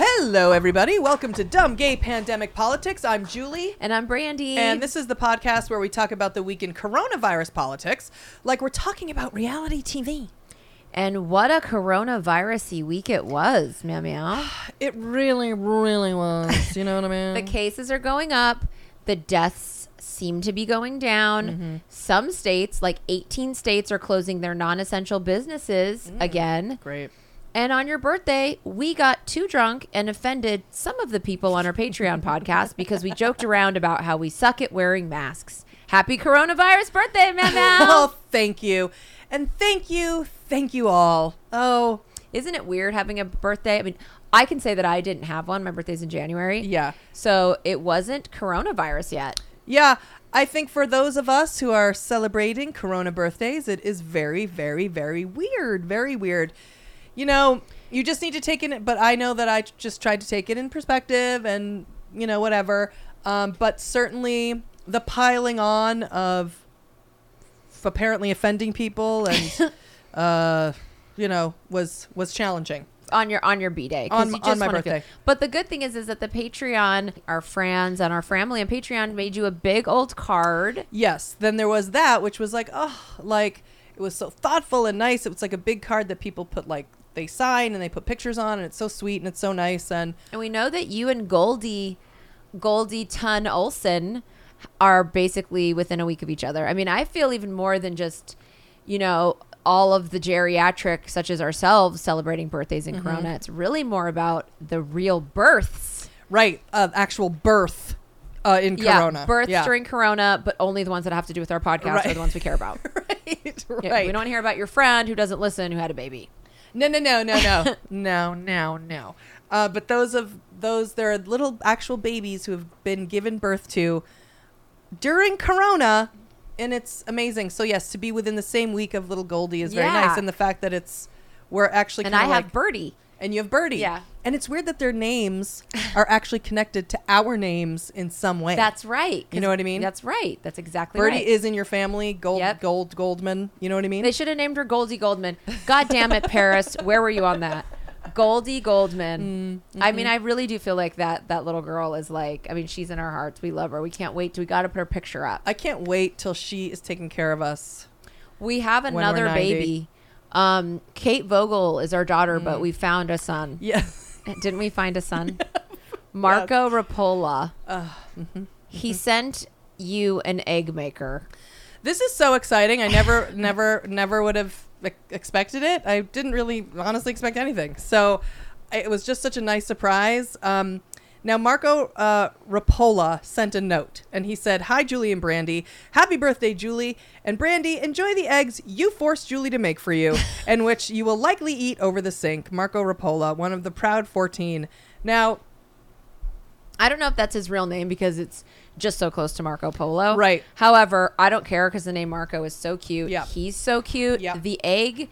Hello, everybody. Welcome to Dumb Gay Pandemic Politics. I'm Julie. And I'm Brandy. And this is the podcast where we talk about the week in coronavirus politics, like we're talking about reality TV. And what a coronavirusy week it was, meow meow. It really, really was. You know what I mean? the cases are going up, the deaths seem to be going down. Mm-hmm. Some states, like 18 states, are closing their non essential businesses Mm. again. Great. And on your birthday, we got too drunk and offended some of the people on our Patreon podcast because we joked around about how we suck at wearing masks. Happy coronavirus birthday, meow. Well, thank you. And thank you, thank you all. Oh, Isn't it weird having a birthday? I mean, I can say that I didn't have one. My birthday's in January. yeah. So it wasn't coronavirus yet. Yeah. I think for those of us who are celebrating Corona birthdays, it is very, very, very weird. Very weird. You know, you just need to take it, but I know that I just tried to take it in perspective and, you know, whatever. Um, but certainly the piling on of f- apparently offending people and, uh, you know, was was challenging. On your on your b day On- you on my wanna feel- birthday. But the good thing is, is that the Patreon, our friends and our family on Patreon made you a big old card. Yes. Then there was that, which was like, oh, like it was so thoughtful and nice. It was like a big card that people put like they sign and they put pictures on, and it's so sweet and it's so nice. And And we know that you and Goldie, Goldie Ton Olson, are basically within a week of each other. I mean, I feel even more than just, you know, all of the geriatric, such as ourselves, celebrating birthdays in Mm-hmm. Corona. It's really more about the real births. right, uh, actual birth uh, in Yeah, Corona. births Yeah. during Corona, but only the ones that have to do with our podcast Right. are the ones we care about. right, Yeah, right. we don't hear about your friend who doesn't listen who had a baby. No, no, no, no, no, no, no, no. Uh, but those of those, there are little actual babies who have been given birth to during Corona, and it's amazing. So yes, to be within the same week of little Goldie is very Yeah. nice, and the fact that it's we're actually And I kinda have like, Birdie. And you have Birdie. Yeah. and it's weird that their names are actually connected to our names in some way. That's right. You know what I mean? That's right. That's exactly Birdie right. is in your family. Gold, Yep. Gold, Goldman. You know what I mean? They should have named her Goldie Goldman. God damn it, Paris. Where were you on that? Goldie Goldman. Mm, I mm-hmm. mean, I really do feel like that that little girl is like, I mean, she's in our hearts. We love her. We can't wait. To, we got to put her picture up. I can't wait till she is taking care of us. We have another 90. baby. Um, Kate Vogel is our daughter, Mm. but we found a son. Yeah. Didn't we find a son? Marco Rapola. Uh, mhm. He sent you an egg maker. This is so exciting. I never, never, never would have expected it. I didn't really, honestly, expect anything. So it was just such a nice surprise. Um, now, Marco uh, Rapola sent a note and he said, Hi, Julie and Brandy. Happy birthday, Julie. And Brandy, enjoy the eggs you forced Julie to make for you, and which you will likely eat over the sink. Marco Rapola, one of the proud 14. Now, I don't know if that's his real name because it's just so close to Marco Polo. Right. However, I don't care because the name Marco is so cute. Yeah. He's so cute. Yeah. The egg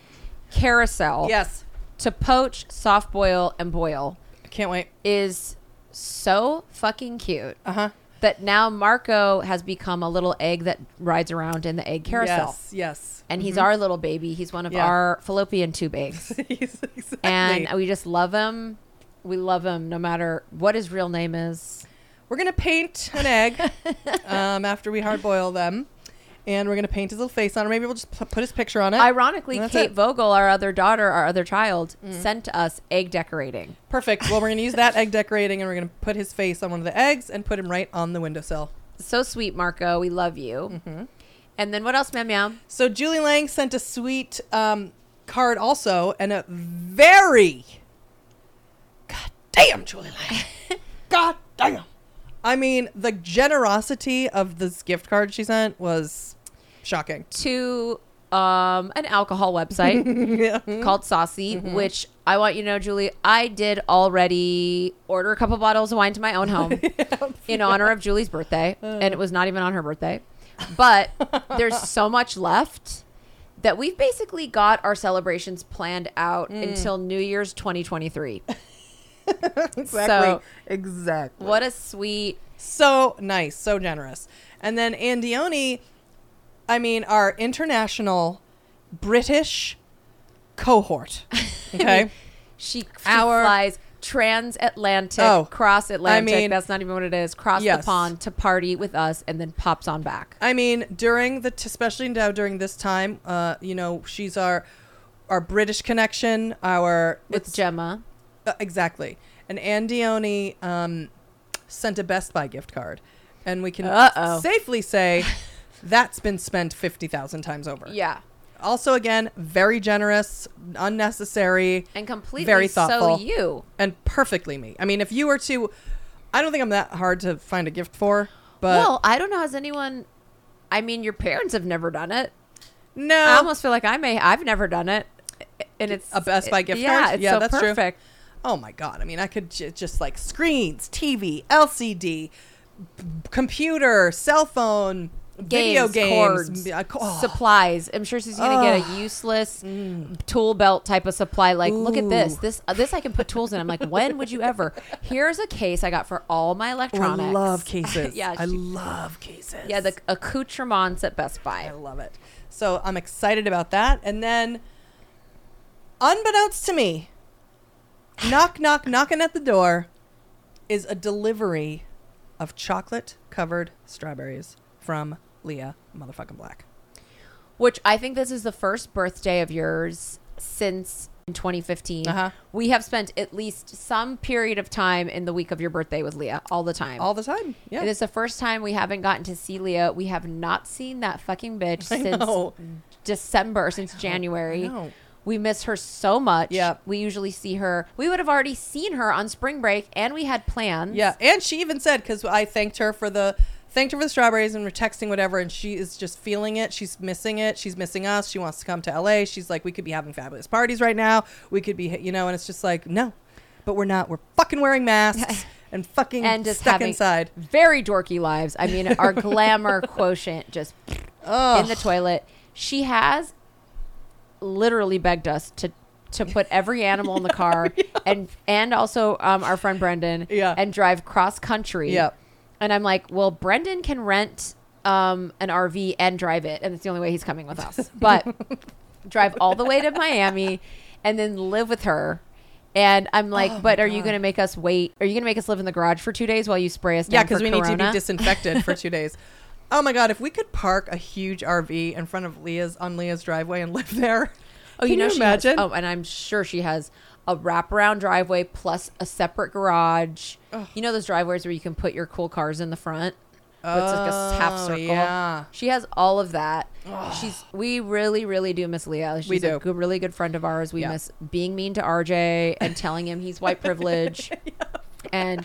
carousel yes, to poach, soft boil, and boil I can't wait. is so fucking cute Uh huh. that now Marco has become a little egg that rides around in the egg carousel. Yes, yes. And he's our little baby. He's one of Yeah. our fallopian tube eggs. Exactly. and we just love him. We love him no matter what his real name is. We're gonna paint an egg um, after we hard boil them, and we're gonna paint his little face on it. Maybe we'll just pu- put his picture on it. Ironically, that's Kate it. Vogel, our other daughter, our other child, sent us egg decorating. Perfect. Well, we're gonna use that egg decorating, and we're gonna put his face on one of the eggs and put him right on the windowsill. So sweet, Marco. We love you. Mm-hmm. And then what else, Meow Meow? So Julie Lang sent a sweet um, card also, and a very, god damn, Julie Lang, god damn. I mean, the generosity of this gift card she sent was shocking. To um, an alcohol website called Saucey, Mm-hmm. which I want you to know, Julie, I did already order a couple bottles of wine to my own home in honor of Julie's birthday. Uh. and it was not even on her birthday. But there's so much left that we've basically got our celebrations planned out Mm. until New Year's 2023. exactly. So- exactly. What a sweet. so nice, so generous. And then Andioni, I mean, our international British cohort. Okay. She, she Our- flies transatlantic, Oh, cross Atlantic. I mean- that's not even what it is. Cross Yes. the pond to party with us, and then pops on back. I mean, during the, t- especially now during this time, uh, you know, she's our, our British connection, our with Gemma. Uh, exactly. And Andioni um, sent a Best Buy gift card, and we can Uh-oh. safely say that's been spent fifty thousand times over. Yeah, Also, again, very generous, unnecessary, and completely Very thoughtful. so you. and perfectly me. I mean, if you were to, I don't think I'm that hard to find a gift for, but well, I don't know. Has anyone? I mean, your parents have never done it. no, I almost feel like I may. I've never done it, and it's A Best Buy gift yeah, card? It's Yeah, so that's true. Oh my god! I mean, I could j- just like screens, TV, LCD, computer, cell phone, video games, cords, uh, oh. supplies. I'm sure she's gonna get a useless tool belt type of supply. Like, look at this. Mm. This uh, this I can put tools in. I'm like, when would you ever? Here's a case I got for all my Oh, electronics. I love cases. yeah, I love cases. yeah, the accoutrements at Best Buy. I love it. So I'm excited about that. And then, unbeknownst to me, knock, knock, knocking at the door is a delivery of chocolate covered strawberries from Leah motherfucking Black. Which I think this is the first birthday of yours since 2015. Uh-huh. We have spent at least some period of time in the week of your birthday with Leah all the time. All the time. Yeah. It is the first time we haven't gotten to see Leah. We have not seen that fucking bitch I since know. December, since January. We miss her so much. Yeah. We usually see her. We would have already seen her on spring break, and we had plans. Yeah, and she even said because I thanked her for the thanked her for the strawberries and we're texting whatever, and she is just feeling it. She's missing it. She's missing us. She wants to come to LA. She's like, we could be having fabulous parties right now. We could be, you know, and it's just like, no, but we're not. We're fucking wearing masks and fucking And just stuck inside. very dorky lives. I mean, our glamour quotient just Oh, in the toilet. She has literally begged us to to put every animal in the car and and also um, our friend Brendan Yeah. and drive cross country. Yep. And I'm like, well, Brendan can rent um, an RV and drive it, and it's the only way he's coming with us. But drive all the way to Miami and then live with her. And I'm like, Oh but are you going to make us wait? Are you going to make us live in the garage for two days while you spray us yeah, because because we need to be disinfected for two days. Oh my god, if we could park a huge RV in front of Leah's on Leah's driveway and live there. Oh, Can you know, she has- imagine? oh, and I'm sure she has a wraparound driveway plus a separate garage. Ugh. You know those driveways where you can put your cool cars in the front? But it's like a half Oh, circle. Yeah. She has all of that. She's we really, really do miss Leah. She's We a do. good, really good friend of ours. We Yeah. miss being mean to RJ and telling him he's white privilege. And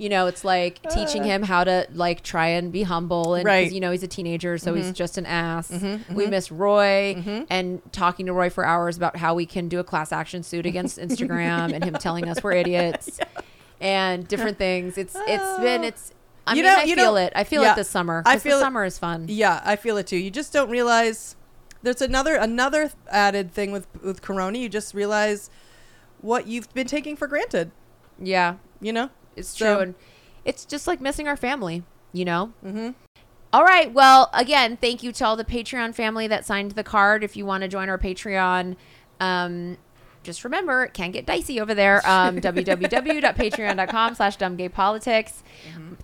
you know, it's like ah. teaching him how to like try and be humble and 'cause, Right. you know, he's a teenager, so Mm-hmm. he's just an ass. Mm-hmm. Mm-hmm. We miss Roy mm-hmm. and talking to Roy for hours about how we can do a class action suit against Instagram and him telling us we're idiots and different things. It's it's ah. been it's I You mean, know- I you feel know- it. I feel yeah, it this summer. I feel the it- summer is fun. Yeah, I feel it too. You just don't realize there's another another added thing with with Corona. You just realize what you've been taking for granted. Yeah, You know, it's So- true. And it's just like missing our family, you know? mm-hmm. All right. Well, again, thank you to all the Patreon family that signed the card. If you want to join our Patreon, um, just remember it can get dicey over there. Um, www.patreon.com slash dumbgaypolitics.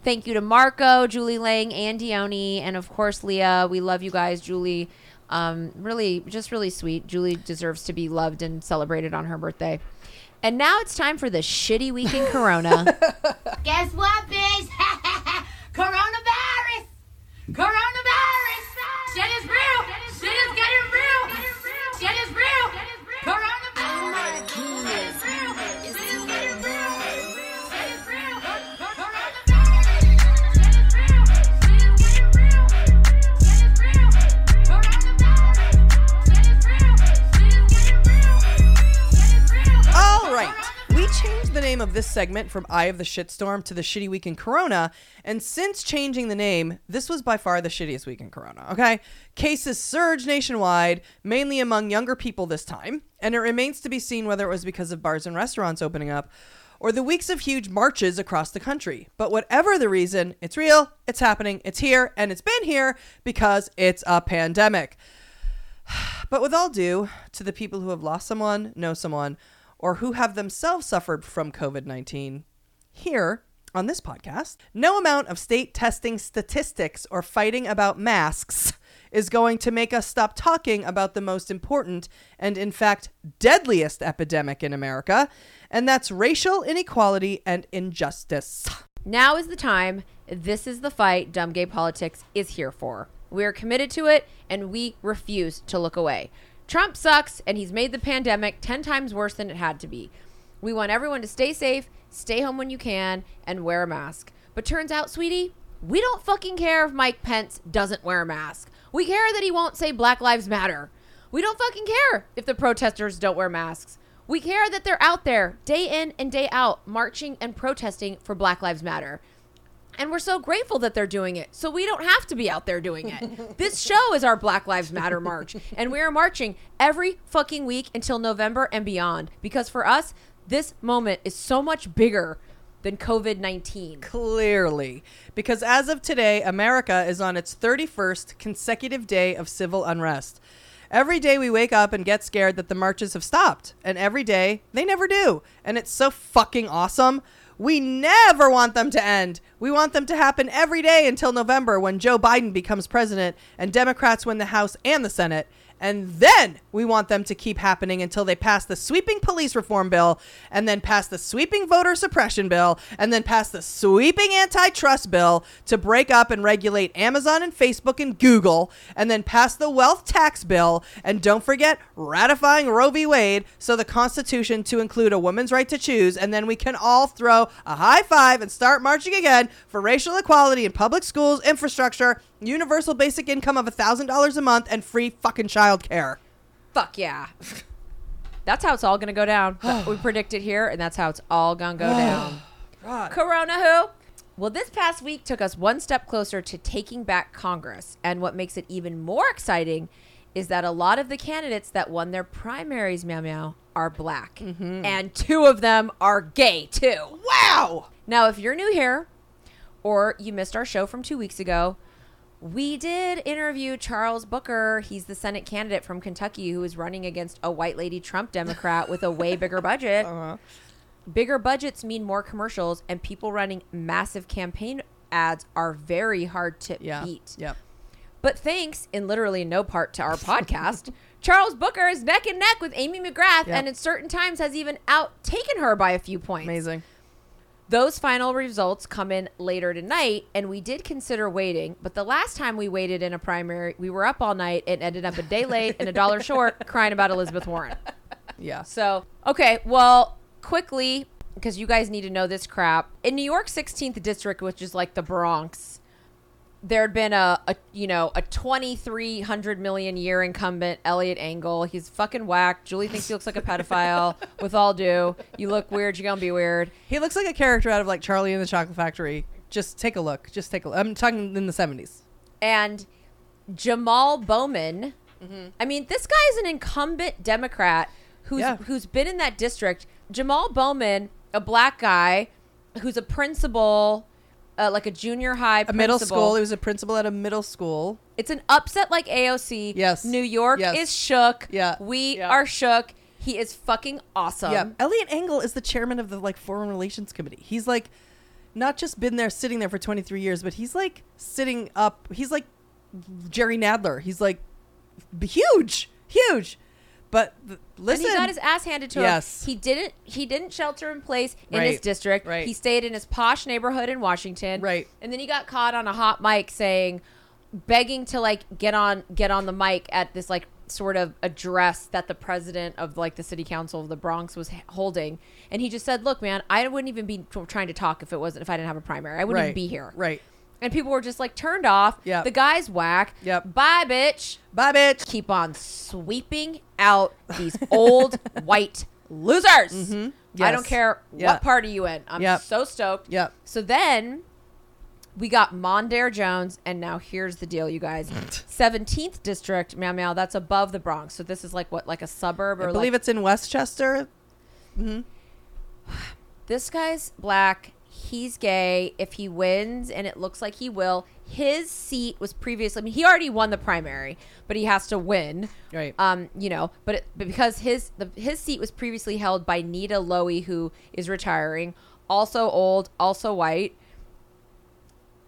Thank you to Marco, Julie Lang, and Oni, and of course Leah. We love you guys, Julie. Um, really, just really sweet. Julie deserves to be loved and celebrated on her birthday. And now it's time for the shitty week in Corona. Guess what, bitch? Coronavirus! Coronavirus! Shit is real! This segment from Eye of the Shitstorm to the Shitty Week in Corona, and since changing the name, this was by far the shittiest week in Corona, okay? Cases surged nationwide, mainly among younger people this time, and it remains to be seen whether it was because of bars and restaurants opening up or the weeks of huge marches across the country. But whatever the reason, it's real, it's happening, it's here, and it's been here because it's a pandemic. But with all due to the people who have lost someone, know someone, or who have themselves suffered from COVID 19, here on this podcast, no amount of state testing statistics or fighting about masks is going to make us stop talking about the most important and, in fact, deadliest epidemic in America, and that's racial inequality and injustice. Now is the time. This is the fight Dumb Gay Politics is here for. We are committed to it and we refuse to look away. Trump sucks and he's made the pandemic 10 times worse than it had to be. We want everyone to stay safe, stay home when you can, and wear a mask. But turns out, sweetie, we don't fucking care if Mike Pence doesn't wear a mask. We care that he won't say Black Lives Matter. We don't fucking care if the protesters don't wear masks. We care that they're out there day in and day out marching and protesting for Black Lives Matter. And we're so grateful that they're doing it. So we don't have to be out there doing it. this show is our Black Lives Matter march. And we are marching every fucking week until November and beyond. Because for us, this moment is so much bigger than COVID 19. Clearly. Because as of today, America is on its 31st consecutive day of civil unrest. Every day we wake up and get scared that the marches have stopped. And every day they never do. And it's so fucking awesome. We never want them to end. We want them to happen every day until November when Joe Biden becomes president and Democrats win the House and the Senate. And then we want them to keep happening until they pass the sweeping police reform bill, and then pass the sweeping voter suppression bill, and then pass the sweeping antitrust bill to break up and regulate Amazon and Facebook and Google, and then pass the wealth tax bill, and don't forget ratifying Roe v. Wade, so the Constitution to include a woman's right to choose, and then we can all throw a high five and start marching again for racial equality in public schools, infrastructure, universal basic income of $1,000 a month, and free fucking childcare. Fuck yeah. That's how it's all going to go down. we predict it here, and that's how it's all going to go down. Corona who? Well, this past week took us one step closer to taking back Congress. And what makes it even more exciting is that a lot of the candidates that won their primaries, meow meow, are black. Mm-hmm. And two of them are gay, too. Wow! Now, if you're new here or you missed our show from two weeks ago, we did interview Charles Booker. He's the Senate candidate from Kentucky who is running against a white lady Trump Democrat with a way bigger budget. Uh-huh. Bigger budgets mean more commercials, and people running massive campaign ads are very hard to Yeah. beat. Yep. But thanks, in literally no part to our podcast, Charles Booker is neck and neck with Amy McGrath, Yep. and at certain times has even outtaken her by a few points. Amazing. Those final results come in later tonight, and we did consider waiting. But the last time we waited in a primary, we were up all night and ended up a day late and a dollar short crying about Elizabeth Warren. Yeah. So, okay, well, quickly, because you guys need to know this crap. In New York 16th District, which is like the Bronx, there had been a, a you know a 2300 million year incumbent Eliot Engel. He's fucking whack. Julie thinks he looks like a pedophile. With all due, you look weird. You're gonna be weird. He looks like a character out of like Charlie and the Chocolate Factory. Just take a look. Just take a look. I'm talking in the 70s. and Jamal Bowman. Mm-hmm. I mean, this guy is an incumbent Democrat who's Yeah. who's been in that district. Jamal Bowman, a black guy who's a principal, uh, like a junior high A middle principal. school. He was a principal at a middle school. It's an upset like AOC. Yes. New York Yes. is shook. Yeah. We Yeah. are shook. He is fucking awesome. yeah. Eliot Engel is the chairman of the like Foreign Relations Committee. He's like not just been there sitting there for 23 years, but he's like sitting up. He's like Jerry Nadler. He's like b- huge, huge. But th- listen, And he got his ass handed to Yes. him. He didn't. He didn't shelter in place in his district. Right. He stayed in his posh neighborhood in Washington. Right. And then he got caught on a hot mic saying, begging to like get on get on the mic at this like sort of address that the president of like the city council of the Bronx was h- holding, and he just said, "Look, man, I wouldn't even be trying to talk if it wasn't if I didn't have a primary. I wouldn't right, even be here." Right. And people were just like turned off. Yep. The guy's whack. Yep. Bye, bitch Bye, bitch. keep on sweeping out these old white losers. I Mm-hmm. Yes. don't care Yeah. what party you in. I'm Yep. so stoked. Yep. So then we got Mondaire Jones, and now here's the deal, you guys. 17th district, meow meow, that's above the Bronx. So this is like what, like a suburb or I believe like it's in Westchester. this guy's black. He's gay. If he wins, and it looks like he will, his seat was previously. I mean, he already won the primary, but he has to win. Right. Um, you know, but, it, but because his the, his seat was previously held by Nita Lowy, who is retiring, also old, also white.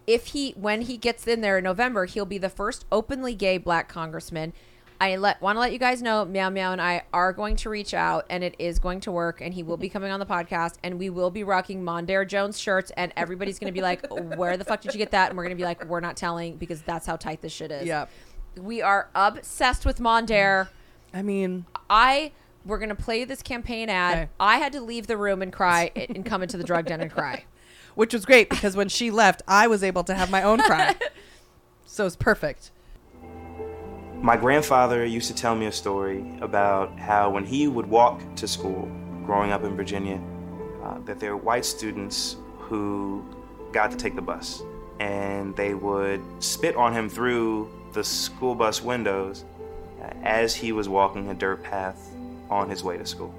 If he when he gets in there in November, he'll be the first openly gay black congressman. I let want to let you guys know, Meow Meow and I are going to reach out, and it is going to work, and he will be coming on the podcast, and we will be rocking Mondaire Jones shirts, and everybody's going to be like, "Where the fuck did you get that?" And we're going to be like, "We're not telling because that's how tight this shit is." Yep. we are obsessed with Mondaire. I mean, I we're gonna play this campaign ad. Okay. I had to leave the room and cry and come into the drug den and cry. which was great because when she left, I was able to have my own cry. so it's perfect. My grandfather used to tell me a story about how when he would walk to school growing up in Virginia, uh, that there were white students who got to take the bus and they would spit on him through the school bus windows uh, as he was walking a dirt path on his way to school.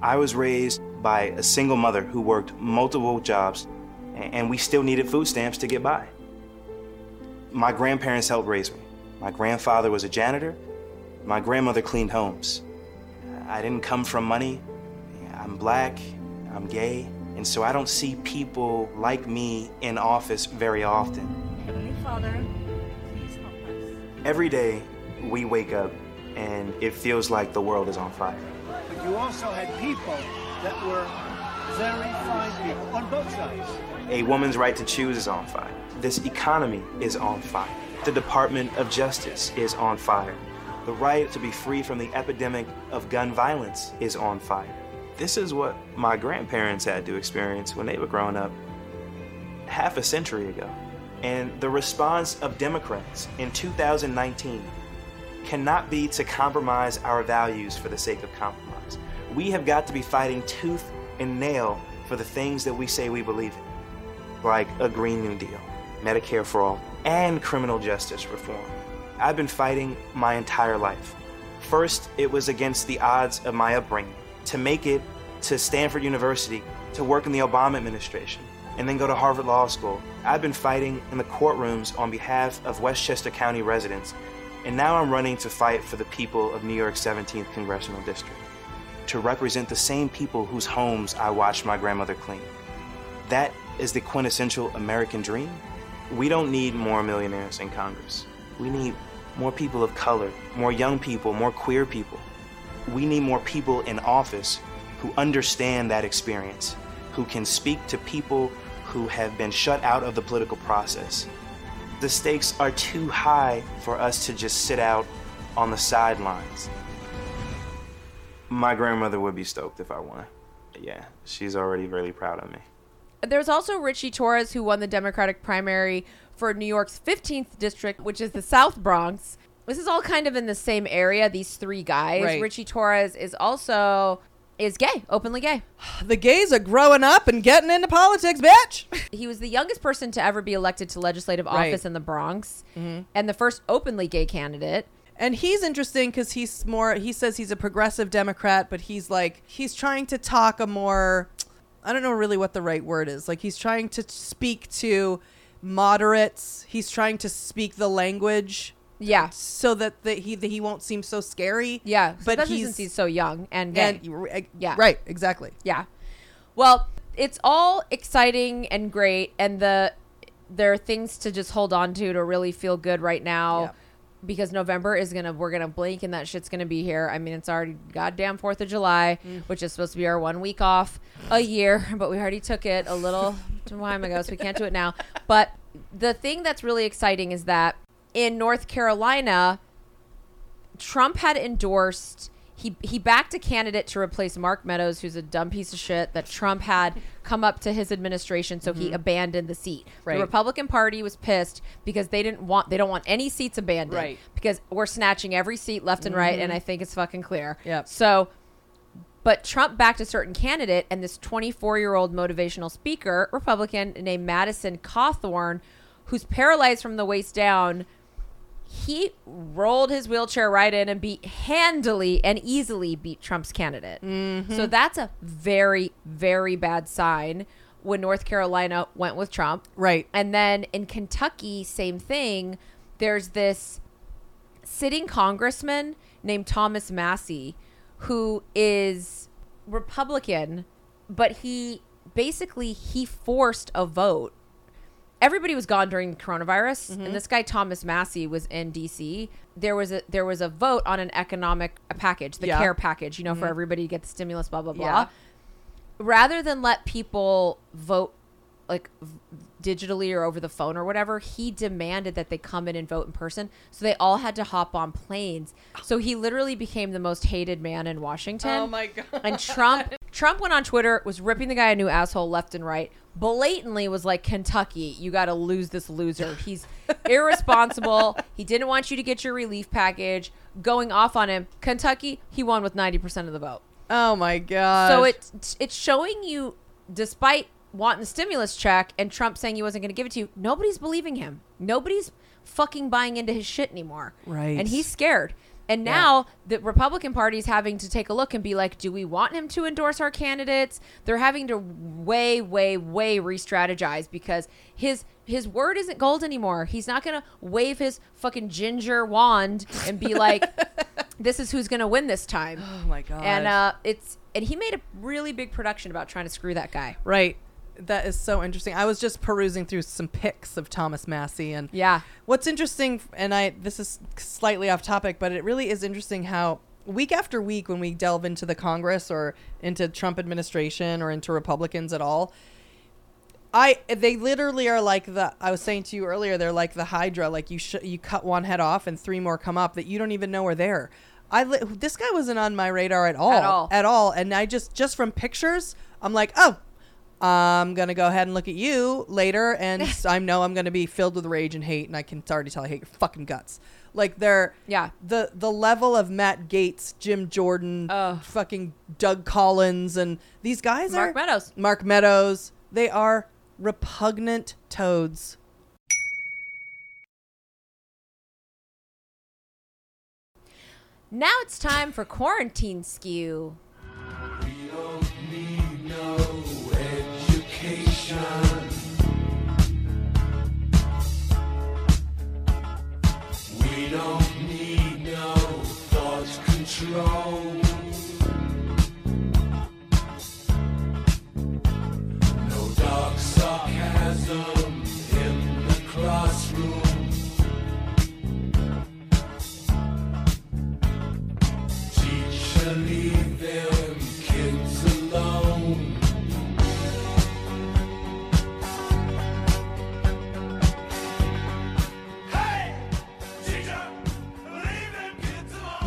I was raised by a single mother who worked multiple jobs and we still needed food stamps to get by. My grandparents helped raise me. My grandfather was a janitor. My grandmother cleaned homes. I didn't come from money. I'm black. I'm gay. And so I don't see people like me in office very often. Heavenly Father, please help us. Every day we wake up and it feels like the world is on fire. But you also had people that were very fine people on both sides. A woman's right to choose is on fire. This economy is on fire. The Department of Justice is on fire. The right to be free from the epidemic of gun violence is on fire. This is what my grandparents had to experience when they were growing up half a century ago. And the response of Democrats in 2019 cannot be to compromise our values for the sake of compromise. We have got to be fighting tooth and nail for the things that we say we believe in, like a Green New Deal, Medicare for all, and criminal justice reform. I've been fighting my entire life. First, it was against the odds of my upbringing to make it to Stanford University, to work in the Obama administration, and then go to Harvard Law School. I've been fighting in the courtrooms on behalf of Westchester County residents, and now I'm running to fight for the people of New York's 17th Congressional District, to represent the same people whose homes I watched my grandmother clean. That is the quintessential American dream. We don't need more millionaires in Congress. We need more people of color, more young people, more queer people. We need more people in office who understand that experience, who can speak to people who have been shut out of the political process. The stakes are too high for us to just sit out on the sidelines. My grandmother would be stoked if I won. Yeah, she's already really proud of me. There's also Richie Torres, who won the Democratic primary for New York's 15th district, which is the South Bronx. This is all kind of in the same area. These three guys. Right. Richie Torres is also is gay, openly gay. The gays are growing up and getting into politics, bitch. He was the youngest person to ever be elected to legislative Right. Mm-hmm. office in the Bronx, and the first openly gay candidate. And he's interesting because he's more, he says he's a progressive Democrat, but he's like, he's trying to talk a more, I don't know really what the right word is. Like, he's trying to speak to moderates, he's trying to speak the language Yeah, so that, that, he, that he won't seem so scary. yeah. But especially he's, since he's so young and gay. and, eh, Yeah. Right, exactly. Yeah. Well, it's all exciting and great, and the there are things to just hold on to to really feel good right now. Yeah. Because November is gonna, we're gonna blink and that shit's gonna be here. I mean, it's already goddamn Fourth of July, Mm. which is supposed to be our one week off a year, but we already took it a little time ago, so we can't do it now. But the thing that's really exciting is that in North Carolina, Trump had endorsed he he backed a candidate to replace Mark Meadows, who's a dumb piece of shit that Trump had come up to his administration, so he mm-hmm. abandoned the seat. Right. The Republican Party was pissed because they didn't want they don't want any seats abandoned. Right. Because we're snatching every seat left and right, and mm-hmm. I think it's fucking clear. Yep. So But Trump backed a certain candidate, and this 24 year old motivational speaker, Republican named Madison Cawthorn, who's paralyzed from the waist down, he rolled his wheelchair right in and beat handily and easily beat Trump's candidate. Mm-hmm. So that's a very, very bad sign when North Carolina went with Trump. Right. And then in Kentucky, same thing. There's this sitting congressman named Thomas Massie who is Republican, but he basically he forced a vote. Everybody was gone during coronavirus, and mm-hmm. this guy Thomas Massie was in DC. There was a there was a vote on an economic package, the Yeah. care package, you know, for mm-hmm. everybody to get the stimulus, blah blah blah Yeah. rather than let people vote like v- digitally or over the phone or whatever, he demanded that they come in and vote in person. So they all had to hop on planes. So he literally became the most hated man in Washington. Oh my God. And Trump Trump went on Twitter, was ripping the guy a new asshole left and right. Blatantly was like, Kentucky, you got to lose this loser. He's irresponsible. he didn't want you to get your relief package. Going off on him. Kentucky, he won with 90% of the vote. Oh my god. So it's it's showing you, despite wanting the stimulus check and Trump saying he wasn't going to give it to you, nobody's believing him. Nobody's fucking buying into his shit anymore. Right. And he's scared. And now the Republican Party is having to take a look and be like, do we want him to endorse our candidates? They're having to way, way, way re-strategize because his his word isn't gold anymore. He's not gonna wave his fucking ginger wand and be like, "This is who's gonna win this time." Oh my god. and uh, it's and he made a really big production about trying to screw that guy. Right. That is so interesting. I was just perusing through some pics of Thomas Massie and Yeah. What's interesting and I this is slightly off topic, but it really is interesting how week after week when we delve into the Congress or into Trump administration or into Republicans at all, I they literally are like the I was saying to you earlier they're like the hydra like you sh- you cut one head off and three more come up that you don't even know are there. I li- this guy wasn't on my radar at all At all. at all and I just just from pictures I'm like oh I'm gonna go ahead and look at you later, and I know I'm gonna be filled with rage and hate, and I can already tell I hate your fucking guts. Like they're Yeah. the the level of Matt Gaetz, Jim Jordan, Ugh. fucking Doug Collins, and these guys are. Mark are Meadows. Mark Meadows. They are repugnant toads. Now it's time for quarantine skew. Control.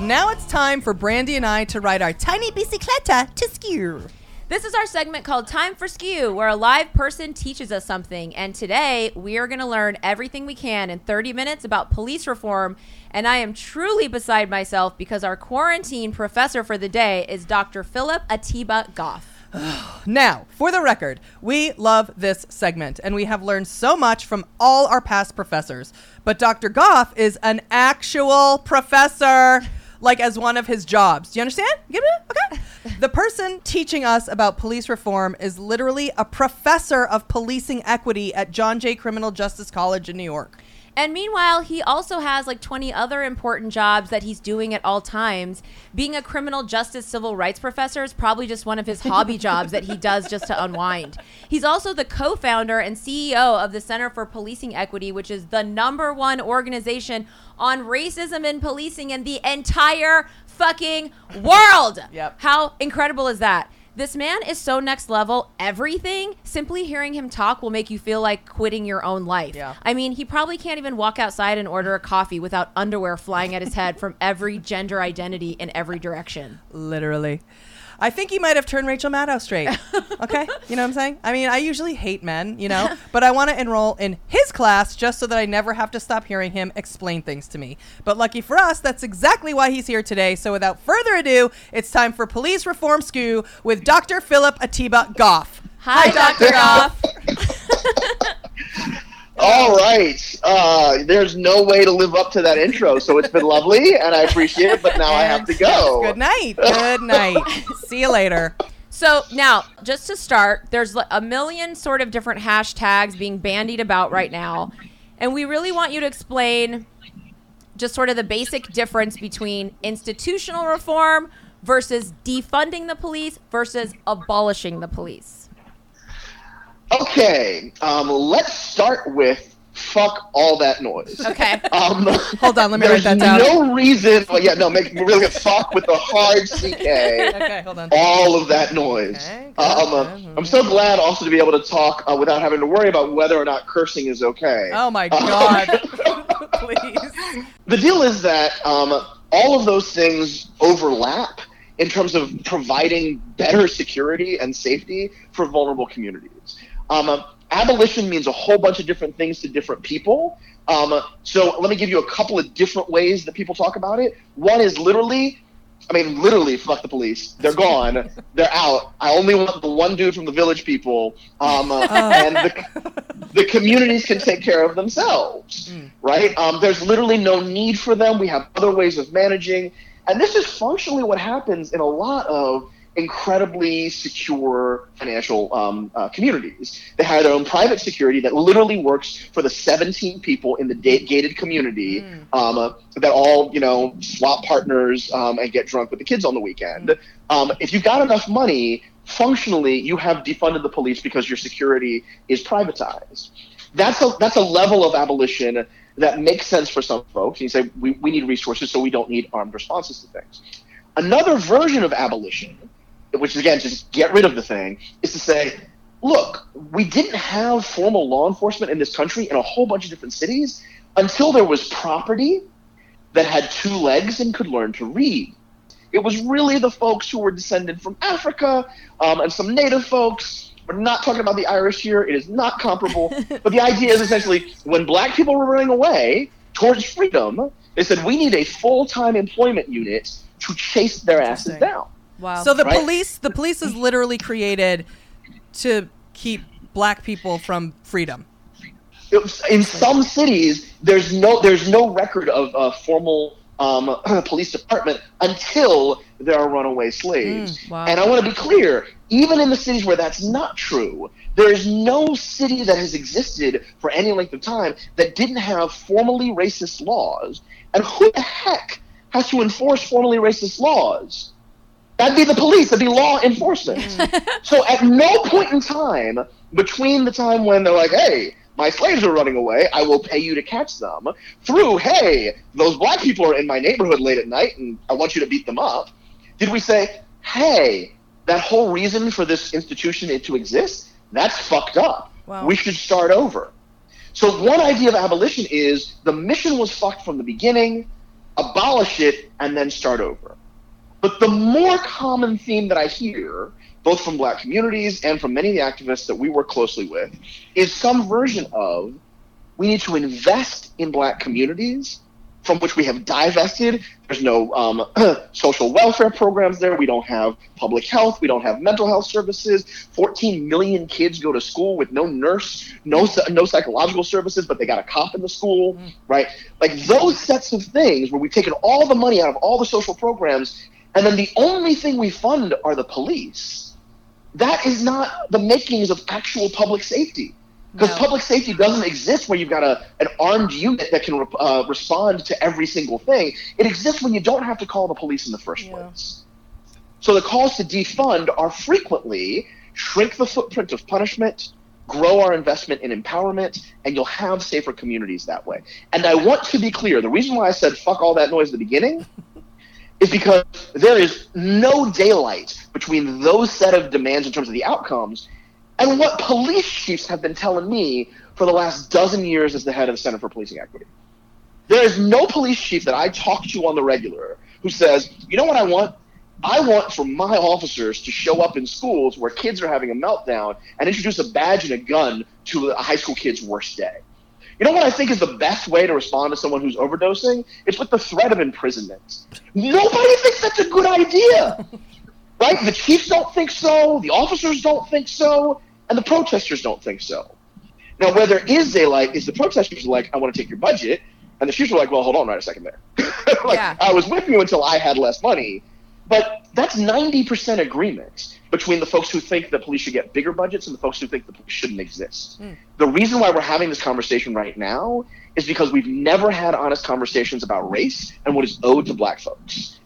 Now it's time for Brandy and I to ride our tiny bicicleta to skew. This is our segment called Time for Skew, where a live person teaches us something. And today we are going to learn everything we can in 30 minutes about police reform. And I am truly beside myself because our quarantine professor for the day is Dr. Phillip Atiba Goff. Now, for the record, we love this segment and we have learned so much from all our past professors. But Dr. Goff is an actual professor, like as one of his jobs. Do you understand? You get it? Okay. The person teaching us about police reform is literally a professor of policing equity at John Jay Criminal Justice College in New York. And meanwhile, he also has like 20 other important jobs that he's doing at all times. Being a criminal justice civil rights professor is probably just one of his hobby jobs that he does just to unwind. He's also the co founder and CEO of the Center for Policing Equity, which is the number one organization on racism in policing in the entire fucking world. Yep. How incredible is that? This man is so next level. Everything, simply hearing him talk will make you feel like quitting your own life. Yeah. I mean, he probably can't even walk outside and order a coffee without underwear flying at his head from every gender identity in every direction. Literally. I think he might have turned Rachel Maddow straight. Okay, you know what I'm saying? I mean, I usually hate men, you know, but I want to enroll in his class just so that I never have to stop hearing him explain things to me. But lucky for us, that's exactly why he's here today. So without further ado, it's time for Police Reform Skew with Dr. Phillip Atiba Goff. Hi, Dr. Goff. All right. Uh, there's no way to live up to that intro, so it's been lovely, and I appreciate it. But now I have to go. Good night. Good night. See you later. So now, just to start, there's a million sort of different hashtags being bandied about right now. And we really want you to explain just sort of the basic difference between institutional reform versus defunding the police versus abolishing the police. Okay. Um, let's start with fuck all that noise. Okay. Um, Hold on, let me write that down. no reason. Well, yeah, no, make really fuck with the hard CK. Okay, hold on. all of that noise. Okay, um, uh. I'm so glad also to be able to talk uh, without having to worry about whether or not cursing is okay. Oh my Uh, God. Please. the deal is that um, all of those things overlap in terms of providing better security and safety for vulnerable communities. Um, abolition means a whole bunch of different things to different people. Um, so let me give you a couple of different ways that people talk about it. One is literally, I mean, literally, fuck the police. They're gone. They're out. I only want the one dude from the village people, um, uh, and the, the communities can take care of themselves, right? Um, there's literally no need for them. We have other ways of managing, and this is functionally what happens in a lot of incredibly secure financial um, uh, communities. They hire their own private security that literally works for the 17 people in the da- gated community um, uh, that all you know swap partners um, and get drunk with the kids on the weekend. Um, if you've got enough money, functionally you have defunded the police because your security is privatized. That's a that's a level of abolition that makes sense for some folks. You say we, we need resources, so we don't need armed responses to things. Another version of abolition, which is again just get rid of the thing, is to say, look, we didn't have formal law enforcement in this country in a whole bunch of different cities until there was property that had two legs and could learn to read. It was really the folks who were descended from Africa um, and some native folks. We're not talking about the Irish here. It is not comparable. but the idea is essentially when black people were running away towards freedom, they said, we need a full time employment unit to chase their asses down. Wow. So the Right? police, the police is literally created to keep black people from freedom. In some cities, there's no there's no record of a formal um, police department until there are runaway slaves. Mm, wow. And I want to be clear, even in the cities where that's not true, there is no city that has existed for any length of time that didn't have formally racist laws. And who the heck has to enforce formally racist laws? That'd be the police. That'd be law enforcement. so at no point in time between the time when they're like, "Hey, my slaves are running away. I will pay you to catch them," through, "Hey, those black people are in my neighborhood late at night, and I want you to beat them up," did we say, "Hey, that whole reason for this institution to exist, that's fucked up. Wow. We should start over." So one idea of abolition is the mission was fucked from the beginning, abolish it, and then start over. But the more common theme that I hear, both from black communities and from many of the activists that we work closely with, is some version of we need to invest in black communities from which we have divested. There's no um, social welfare programs there. We don't have public health. We don't have mental health services. 14 million kids go to school with no nurse, no no psychological services, but they got a cop in the school, right? Like those sets of things where we've taken all the money out of all the social programs, and then the only thing we fund are the police. That is not the makings of actual public safety. Because No. public safety doesn't exist where you've got a, an armed unit that can uh, respond to every single thing. It exists when you don't have to call the police in the first Yeah. place. So the calls to defund are frequently shrink the footprint of punishment, grow our investment in empowerment, and you'll have safer communities that way. And I want to be clear the reason why I said fuck all that noise at the beginning is because there is no daylight between those set of demands in terms of the outcomes and what police chiefs have been telling me for the last dozen years as the head of the Center for Policing Equity. There is no police chief that I talk to on the regular who says, you know what I want? I want for my officers to show up in schools where kids are having a meltdown and introduce a badge and a gun to a high school kid's worst day. You know what I think is the best way to respond to someone who's overdosing? It's with the threat of imprisonment. Nobody thinks that's a good idea. right? The chiefs don't think so, the officers don't think so, and the protesters don't think so. Now, where there is a like, is the protesters like, I want to take your budget, and the chiefs are like, well, hold on right a second there. like, Yeah. I was with you until I had less money. But that's 90% agreement between the folks who think that police should get bigger budgets and the folks who think the police shouldn't exist. Hmm. The reason why we're having this conversation right now is because we've never had honest conversations about race and what is owed to black folks.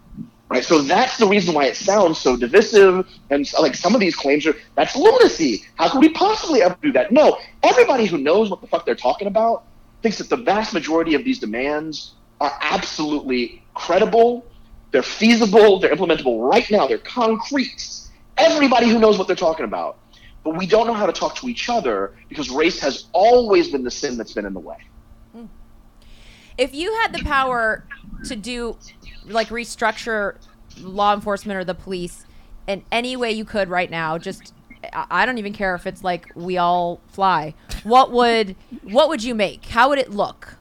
Right? So that's the reason why it sounds so divisive and like some of these claims are that's lunacy. How could we possibly ever do that? No, everybody who knows what the fuck they're talking about thinks that the vast majority of these demands are absolutely credible, they're feasible, they're implementable right now, they're concrete. Everybody who knows what they're talking about. But we don't know how to talk to each other because race has always been the sin that's been in the way. Hmm. if you had the power to do like restructure law enforcement or the police in any way you could right now just I I don't even care if it's like we all fly. What would what would you make? How would it look?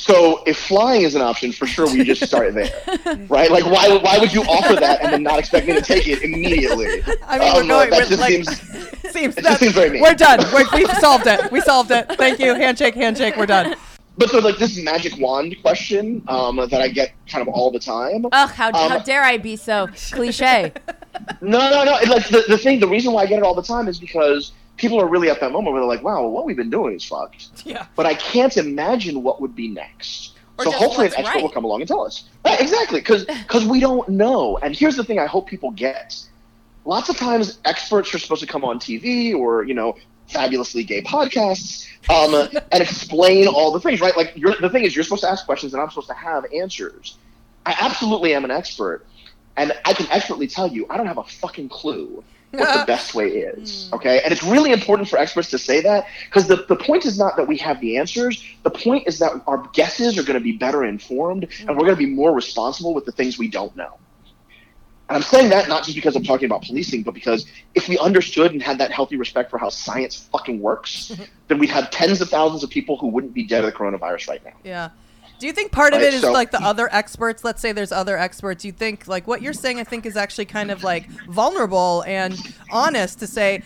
So if flying is an option, for sure we just start there, right? Like why why would you offer that and then not expect me to take it immediately? I mean, we're Um, going. that We're, just like, seems seems that just seems very mean. we're done. We're, we've solved it. We solved it. Thank you. Handshake, handshake. We're done. But so like this magic wand question um, that I get kind of all the time. Ugh, how, how Um, dare I be so cliche? No, no, no. It, like the, the thing, the reason why I get it all the time is because people are really at that moment where they're like, "Wow, what we've been doing is fucked." Yeah. But I can't imagine what would be next. Or so hopefully an expert right. will come along and tell us. Right, exactly, because we don't know. And here's the thing: I hope people get. Lots of times, experts are supposed to come on TV or you know fabulously gay podcasts um, and explain all the things. Right? Like you're, the thing is, you're supposed to ask questions, and I'm supposed to have answers. I absolutely am an expert, and I can expertly tell you I don't have a fucking clue what the best way is. Hmm. Okay, and it's really important for experts to say that because the, the point is not that we have the answers. The point is that our guesses are going to be better informed, and we're going to be more responsible with the things we don't know. And I'm saying that not just because I'm talking about policing, but because if we understood and had that healthy respect for how science fucking works, then we'd have tens of thousands of people who wouldn't be dead of the coronavirus right now. Yeah. Do you think part of Right, it is so- like the other experts? Let's say there's other experts. You think like what you're saying? I think is actually kind of like vulnerable and honest to say,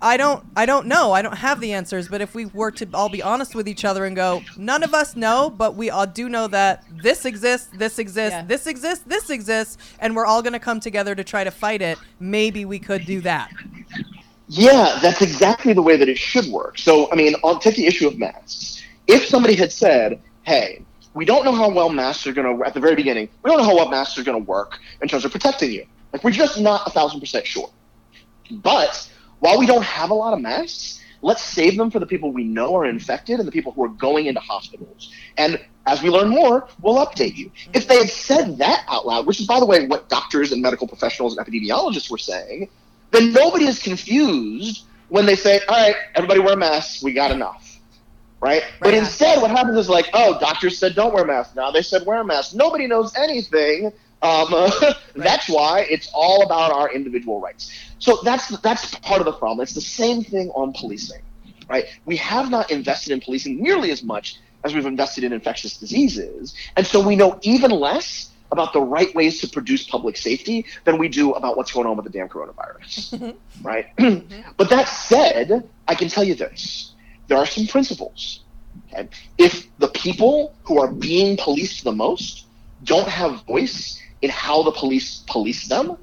I don't, I don't know. I don't have the answers. But if we were to all be honest with each other and go, none of us know, but we all do know that this exists, this exists, Yeah. this exists, this exists, and we're all going to come together to try to fight it. Maybe we could do that. Yeah, that's exactly the way that it should work. So, I mean, on take the issue of masks. If somebody had said, "Hey, we don't know how well masks are going to," at the very beginning, we don't know how well masks are going to work in terms of protecting you. Like, we're just not a thousand percent sure. But while we don't have a lot of masks, let's save them for the people we know are infected and the people who are going into hospitals. And as we learn more, we'll update you. If they had said that out loud, which is, by the way, what doctors and medical professionals and epidemiologists were saying, then nobody is confused when they say, all right, everybody wear masks, we got enough. Right? But instead, what happens is like, oh, doctors said don't wear masks. Now they said wear a mask. Nobody knows anything. Um, That's why it's all about our individual rights. So that's that's part of the problem. It's the same thing on policing, right? We have not invested in policing nearly as much as we've invested in infectious diseases, and so we know even less about the right ways to produce public safety than we do about what's going on with the damn coronavirus, right? but that said, I can tell you this: there are some principles. Okay? If the people who are being policed the most don't have voice in how the police police them,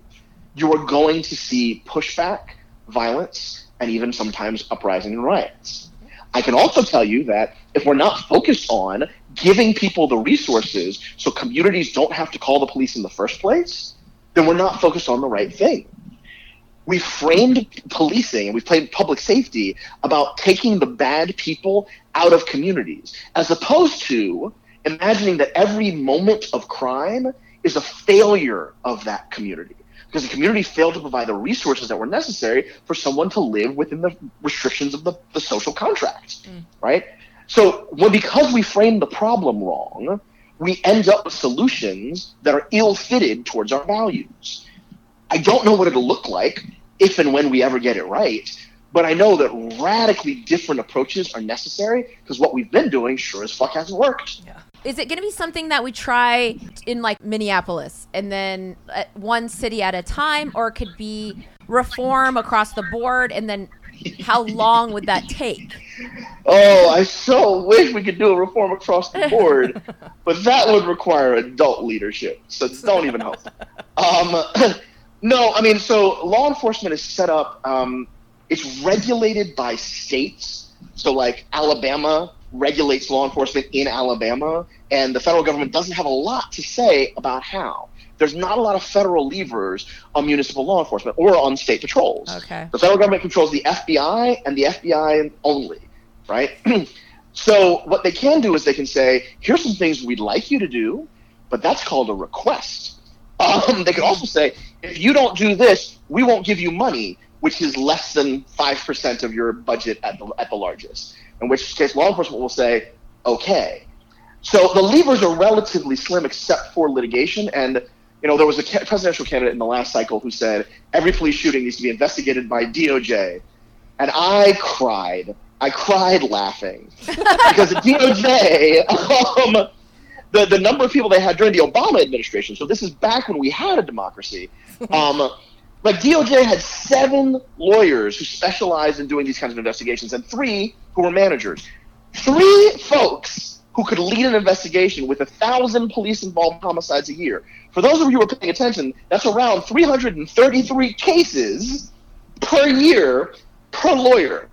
you are going to see pushback, violence, and even sometimes uprising and riots. I can also tell you that if we're not focused on giving people the resources so communities don't have to call the police in the first place, then we're not focused on the right thing. We framed policing and we've played public safety about taking the bad people out of communities, as opposed to imagining that every moment of crime is a failure of that community. Because the community failed to provide the resources that were necessary for someone to live within the restrictions of the, the social contract mm. right? So well, because we framed the problem wrong we end up with solutions that are ill-fitted towards our values. I don't know what it'll look like if and when we ever get it right, but I know that radically different approaches are necessary because what we've been doing sure as fuck hasn't worked. Yeah. Is it going to be something that we try in like Minneapolis and then uh, one city at a time, or it could be reform across the board? And then how long would that take? Oh, I so wish we could do a reform across the board, but that would require adult leadership. So don't even hope. Um, no, I mean, so law enforcement is set up. Um, it's regulated by states. So, like Alabama regulates law enforcement in Alabama, and the federal government doesn't have a lot to say about how. There's not a lot of federal levers on municipal law enforcement or on state patrols. Okay. The federal government controls the FBI and the FBI only, right? so what they can do is they can say, here's some things we'd like you to do, but that's called a request. Um, they could also say, if you don't do this, we won't give you money, which is less than 5% of your budget at the, at the largest. In which case, law enforcement will say, okay. So the levers are relatively slim except for litigation. And, you know, there was a presidential candidate in the last cycle who said every police shooting needs to be investigated by DOJ. And I cried. I cried laughing because DOJ, um, the, the number of people they had during the Obama administration, so this is back when we had a democracy, um, like DOJ had seven lawyers who specialized in doing these kinds of investigations and three who were managers. Three folks who could lead an investigation with a thousand police involved homicides a year. For those of you who are paying attention, that's around 333 cases per year per lawyer.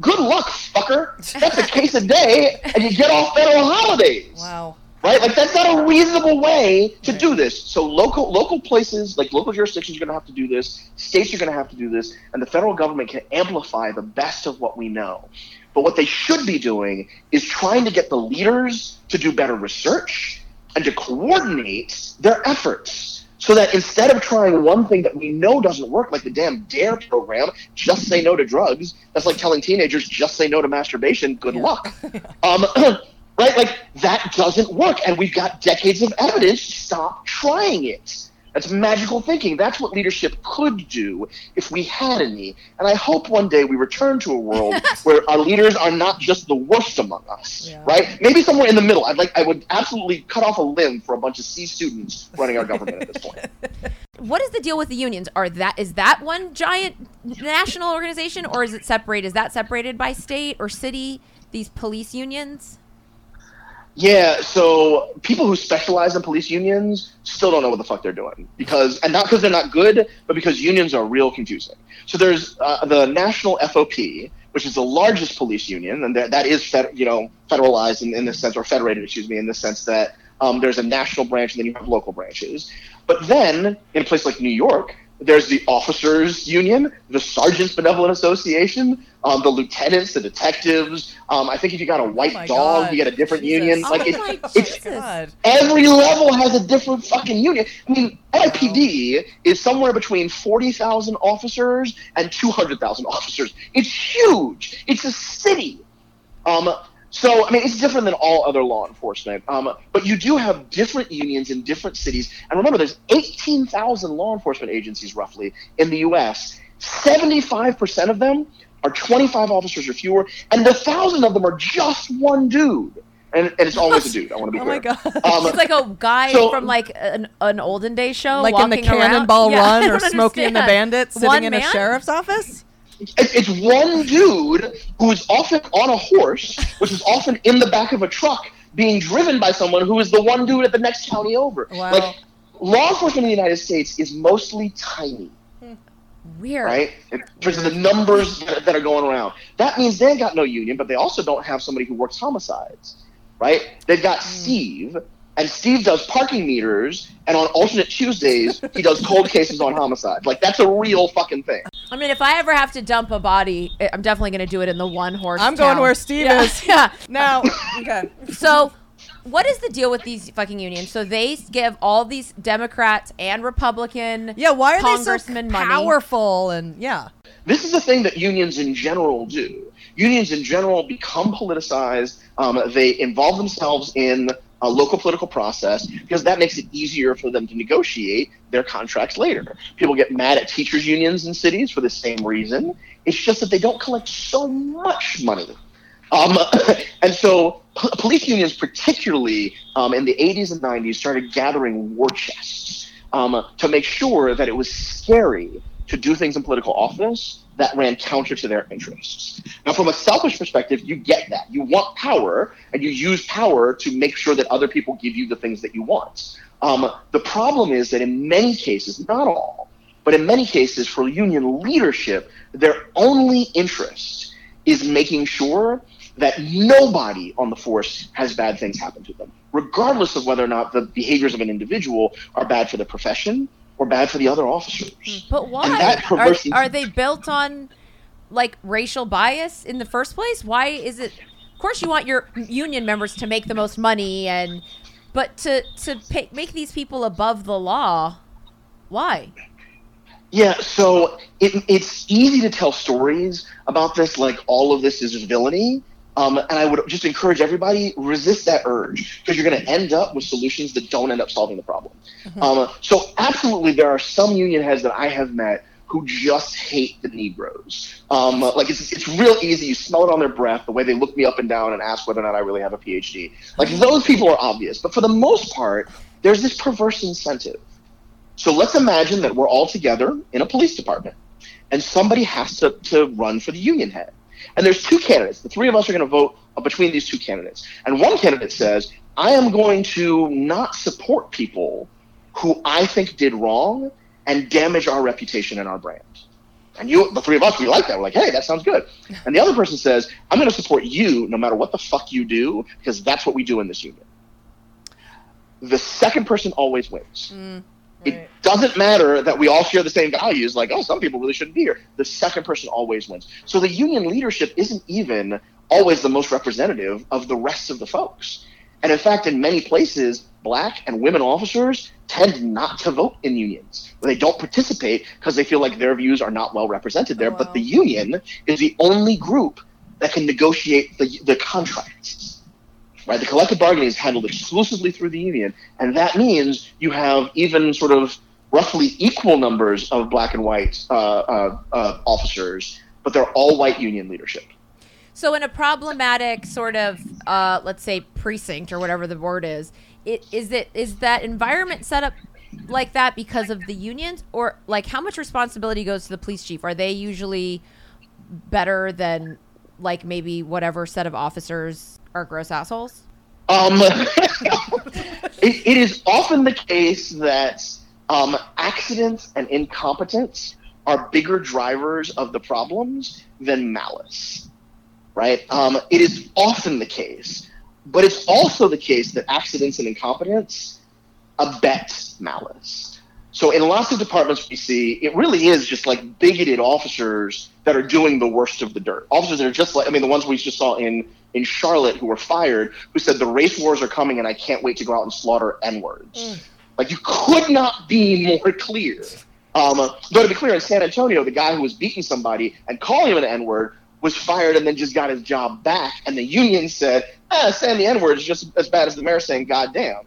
Good luck, fucker. That's a case a day, and you get off federal holidays Wow. Right? Like that's not a reasonable way to do this. So local local places, like local jurisdictions, are going to have to do this. States are going to have to do this, and the federal government can amplify the best of what we know. But what they should be doing is trying to get the leaders to do better research and to coordinate their efforts. So that instead of trying one thing that we know doesn't work, like the damn DARE program, just say no to drugs, that's like telling teenagers just say no to masturbation, good luck. Um, right? Like that doesn't work, and we've got decades of evidence. Stop trying it. That's magical thinking. That's what leadership could do if we had any. And I hope one day we return to a world where our leaders are not just the worst among us, Yeah. right? Maybe somewhere in the middle. I'd like. I would absolutely cut off a limb for a bunch of C students running our government at this point. What is the deal with the unions? Are that is that one giant national organization, or is it separate? Is that separated by state or city? These police unions. Yeah, so people who specialize in police unions still don't know what the fuck they're doing because, and not because they're not good, but because unions are real confusing. So there's uh, the National FOP, which is the largest police union, and that, is fed, you know federalized in, in this sense, or federated, excuse me, in the sense that um, there's a national branch and then you have local branches. But then in a place like New York, there's the officers union, the sergeants benevolent association, um, the lieutenants, the detectives. Um, I think if you got a white my dog, God. you get a different Jesus. union. Oh Like it, it's. God. every level has a different fucking union. I mean, LAPD is somewhere between forty thousand officers and two hundred thousand officers. It's huge. It's a city. Um, so I mean, it's different than all other law enforcement. Um, but you do have different unions in different cities. And remember, there's eighteen thousand law enforcement agencies roughly in the U.S. Seventy-five percent of them are twenty-five officers or fewer, and the thousand of them are just one dude. And, and it's always a dude. I want to be Oh clear. my god. Um, It's like a guy so- from like an, an olden day show, like in the walking around. Cannonball Yeah, Run or don't Smokey and the understand. Bandit sitting One in a sheriff's office? It- It's one dude who is often on a horse, which is often in the back of a truck, being driven by someone who is the one dude at the next county over. Wow. Like, law enforcement in the United States is mostly tiny, hmm. Weird. right? In terms of the numbers that, that are going around. That means they ain't got no union, but they also don't have somebody who works homicides, right? They've got hmm. Steve, and Steve does parking meters, and on alternate Tuesdays, he does cold cases on homicide. Like, that's a real fucking thing. I mean, if I ever have to dump a body, I- I'm definitely going to do it in the one horse. I'm going town. where Steve Yeah, is. Yeah. Now, okay. So, what is the deal with these fucking unions? So they give all these Democrats and Republican Yeah, why are they so congressmen money. powerful and yeah. This is a thing that unions in general do. Unions in general become politicized. Um, they involve themselves in a local political process because that makes it easier for them to negotiate their contracts later. People get mad at teachers unions in cities for the same reason. It's just that they don't collect so much money. Um, and so p- police unions, particularly um, in the 80s and 90s, started gathering war chests um, to make sure that it was scary to do things in political office that ran counter to their interests. Now, from a selfish perspective, you get that. You want power, and you use power to make sure that other people give you the things that you want. Um, the problem is that in many cases, not all, but in many cases, for union leadership, their only interest is making sure that nobody on the force has bad things happen to them, regardless of whether or not the behaviors of an individual are bad for the profession or bad for the other officers. Hmm. But why are, are they built on like racial bias in the first place? Why is it? Of course, you want your union members to make the most money, and but to to pay, make these people above the law. Why? Yeah, so it, it's easy to tell stories about this, like all of this is villainy. Um, and I would just encourage everybody resist that urge because you're going to end up with solutions that don't end up solving the problem. Um, so absolutely, there are some union heads that I have met who just hate the Negroes. Um, like it's it's real easy. You smell it on their breath, the way they look me up and down and ask whether or not I really have a PhD. Like those people are obvious, but for the most part, there's this perverse incentive. So let's imagine that we're all together in a police department, and somebody has to, to run for the union head. And there's two candidates. The three of us are going to vote between these two candidates. And one candidate says, I am going to not support people who I think did wrong and damage our reputation and our brand. And you, the three of us, we like that. We're like, hey, that sounds good. And the other person says, I'm going to support you no matter what the fuck you do, because that's what we do in this union. The second person always wins. Mm. It doesn't matter that we all share the same values, like, oh, some people really shouldn't be here. The second person always wins. So the union leadership isn't even always the most representative of the rest of the folks. And in fact, in many places, black and women officers tend not to vote in unions. They don't participate because they feel like their views are not well represented there. Oh, but the union is the only group that can negotiate the, the contracts right? The collective bargaining is handled exclusively through the union, and that means you have even sort of roughly equal numbers of black and white uh, uh, uh, officers, but they're all white union leadership. So, in a problematic sort of, uh, let's say, precinct or whatever the word is, it is it is that environment set up like that because of the unions, or like how much responsibility goes to the police chief? Are they usually better than like maybe whatever set of officers are gross assholes? Um, it, it is often the case that um, accidents and incompetence are bigger drivers of the problems than malice, right? Um, it is often the case, but it's also the case that accidents and incompetence abet malice. So in lots of departments we see, it really is just like bigoted officers that are doing the worst of the dirt. Officers that are just like, I mean, the ones we just saw in in Charlotte who were fired, who said the race wars are coming and I can't wait to go out and slaughter N words. Like you could not be more clear. Um, though to be clear, in San Antonio, the guy who was beating somebody and calling him an N word was fired and then just got his job back, and the union said, "Ah, saying the N word is just as bad as the mayor saying goddamn."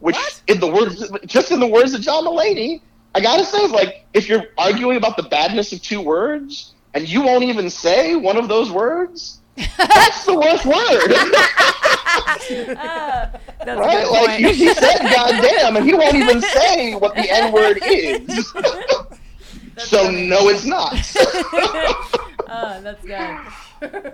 Which, in the words, just in the words of John Mulaney, I gotta say, like, if you're arguing about the badness of two words and you won't even say one of those words, that's the worst word. Uh, that's right? Like you, he said "goddamn" and he won't even say what the N word is. so no, it's not. oh, that's good.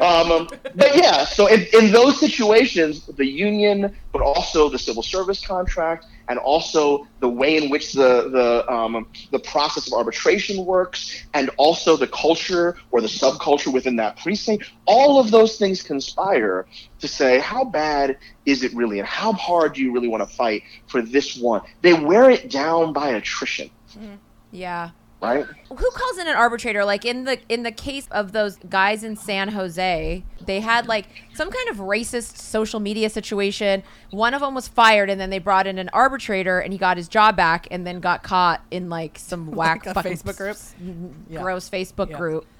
Um, but yeah, so in, in those situations, the union, but also the civil service contract, and also the way in which the the um, the process of arbitration works, and also the culture or the subculture within that precinct, all of those things conspire to say how bad is it really, and how hard do you really want to fight for this one? They wear it down by attrition, Yeah. Right? Who calls in an arbitrator? Like in the in the case of those guys in San Jose, they had like some kind of racist social media situation. One of them was fired, and then they brought in an arbitrator, and he got his job back, and then got caught in like some whack Like a fucking Facebook group? s- mm-hmm. Yeah. gross Facebook Yeah. group.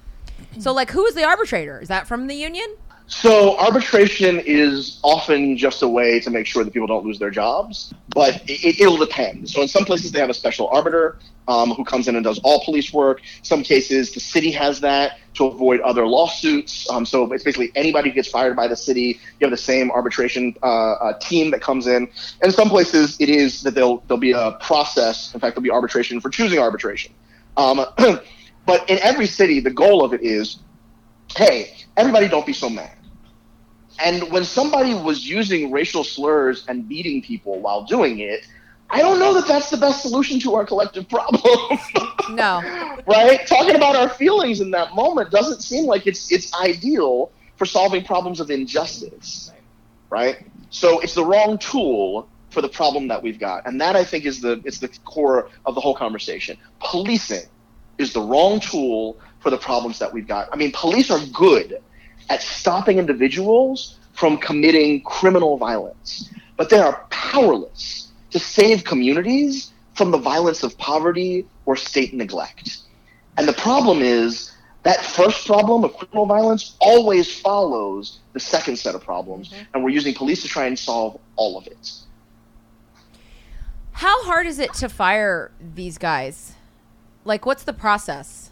So like, who is the arbitrator? Is that from the union? So arbitration is often just a way to make sure that people don't lose their jobs, but it, it'll depend. So in some places they have a special arbiter um, who comes in and does all police work. Some cases the city has that to avoid other lawsuits. Um, so it's basically anybody who gets fired by the city, you have the same arbitration uh, uh, team that comes in. And in some places it is that there'll there'll be a process. In fact, there'll be arbitration for choosing arbitration. Um, but in every city, the goal of it is, hey, everybody don't be so mad. And when somebody was using racial slurs and beating people while doing it, I don't know that that's the best solution to our collective problem. No. right? Talking about our feelings in that moment doesn't seem like it's it's ideal for solving problems of injustice. Right? So it's the wrong tool for the problem that we've got. And that I think is the it's the core of the whole conversation. Policing is the wrong tool for the problems that we've got. I mean, police are good at stopping individuals from committing criminal violence, but they are powerless to save communities from the violence of poverty or state neglect. And the problem is that first problem of criminal violence always follows the second set of problems, mm-hmm. and we're using police to try and solve all of it. How hard is it to fire these guys? Like, what's the process?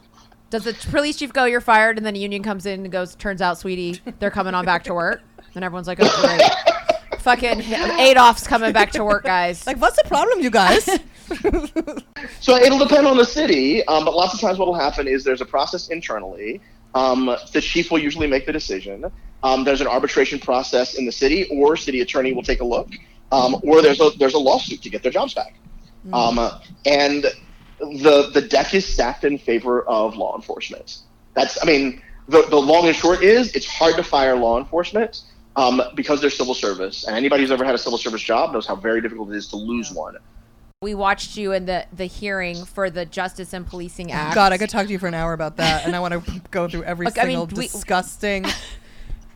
Does the police chief go, "You're fired," and then a union comes in and goes, "Turns out, sweetie, they're coming on back to work," and everyone's like, "Oh, great." Fucking Adolf's coming back to work, guys. Like, what's the problem, you guys? So it'll depend on the city, um, but lots of times what will happen is there's a process internally. Um, the chief will usually make the decision. Um, there's an arbitration process in the city, or city attorney will take a look, um, or there's a there's a lawsuit to get their jobs back. Um, and the the deck is stacked in favor of law enforcement. That's I mean the the long and short is it's hard to fire law enforcement um, because they're civil service, and anybody who's ever had a civil service job knows how very difficult it is to lose one. we watched you in the the hearing for the Justice and Policing Act. God, I could talk to you for an hour about that, and I want to go through every Look, I mean, single we- disgusting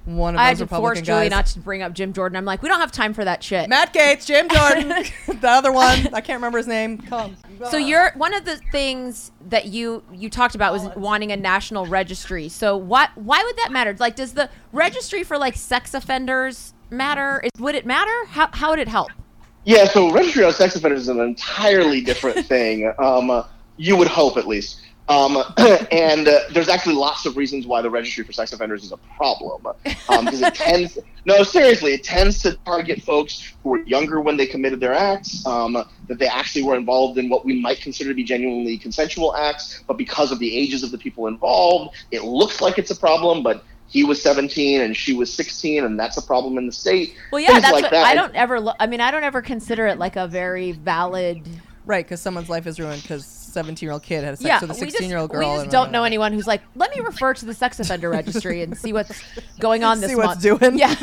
one of I had those to force Republican Julie guys. not to bring up Jim Jordan. I'm like, we don't have time for that shit. Matt Gaetz, Jim Jordan, the other one. I can't remember his name. Come. So you're one of the things that you you talked about was wanting a national registry. So what why would that matter? Like does the registry for like sex offenders matter? Is, would it matter? How how would it help? Yeah, so registry on sex offenders is an entirely different thing. Um, uh, you would hope, at least. Um, and uh, there's actually lots of reasons why the registry for sex offenders is a problem. Because it tends, no, seriously, it tends to target folks who were younger when they committed their acts, um, that they actually were involved in what we might consider to be genuinely consensual acts, but because of the ages of the people involved, it looks like it's a problem, but he was 17 and she was 16, and that's a problem in the state. Well, yeah, Things that's like what that. I don't ever lo- I mean, I don't ever consider it like a very valid Right, because someone's life is ruined because 17 year old kid had sex yeah, with a we 16 just, year old we girl. just don't know anyone who's like, let me refer to the sex offender registry and see what's going on this See what's month. doing. Yeah.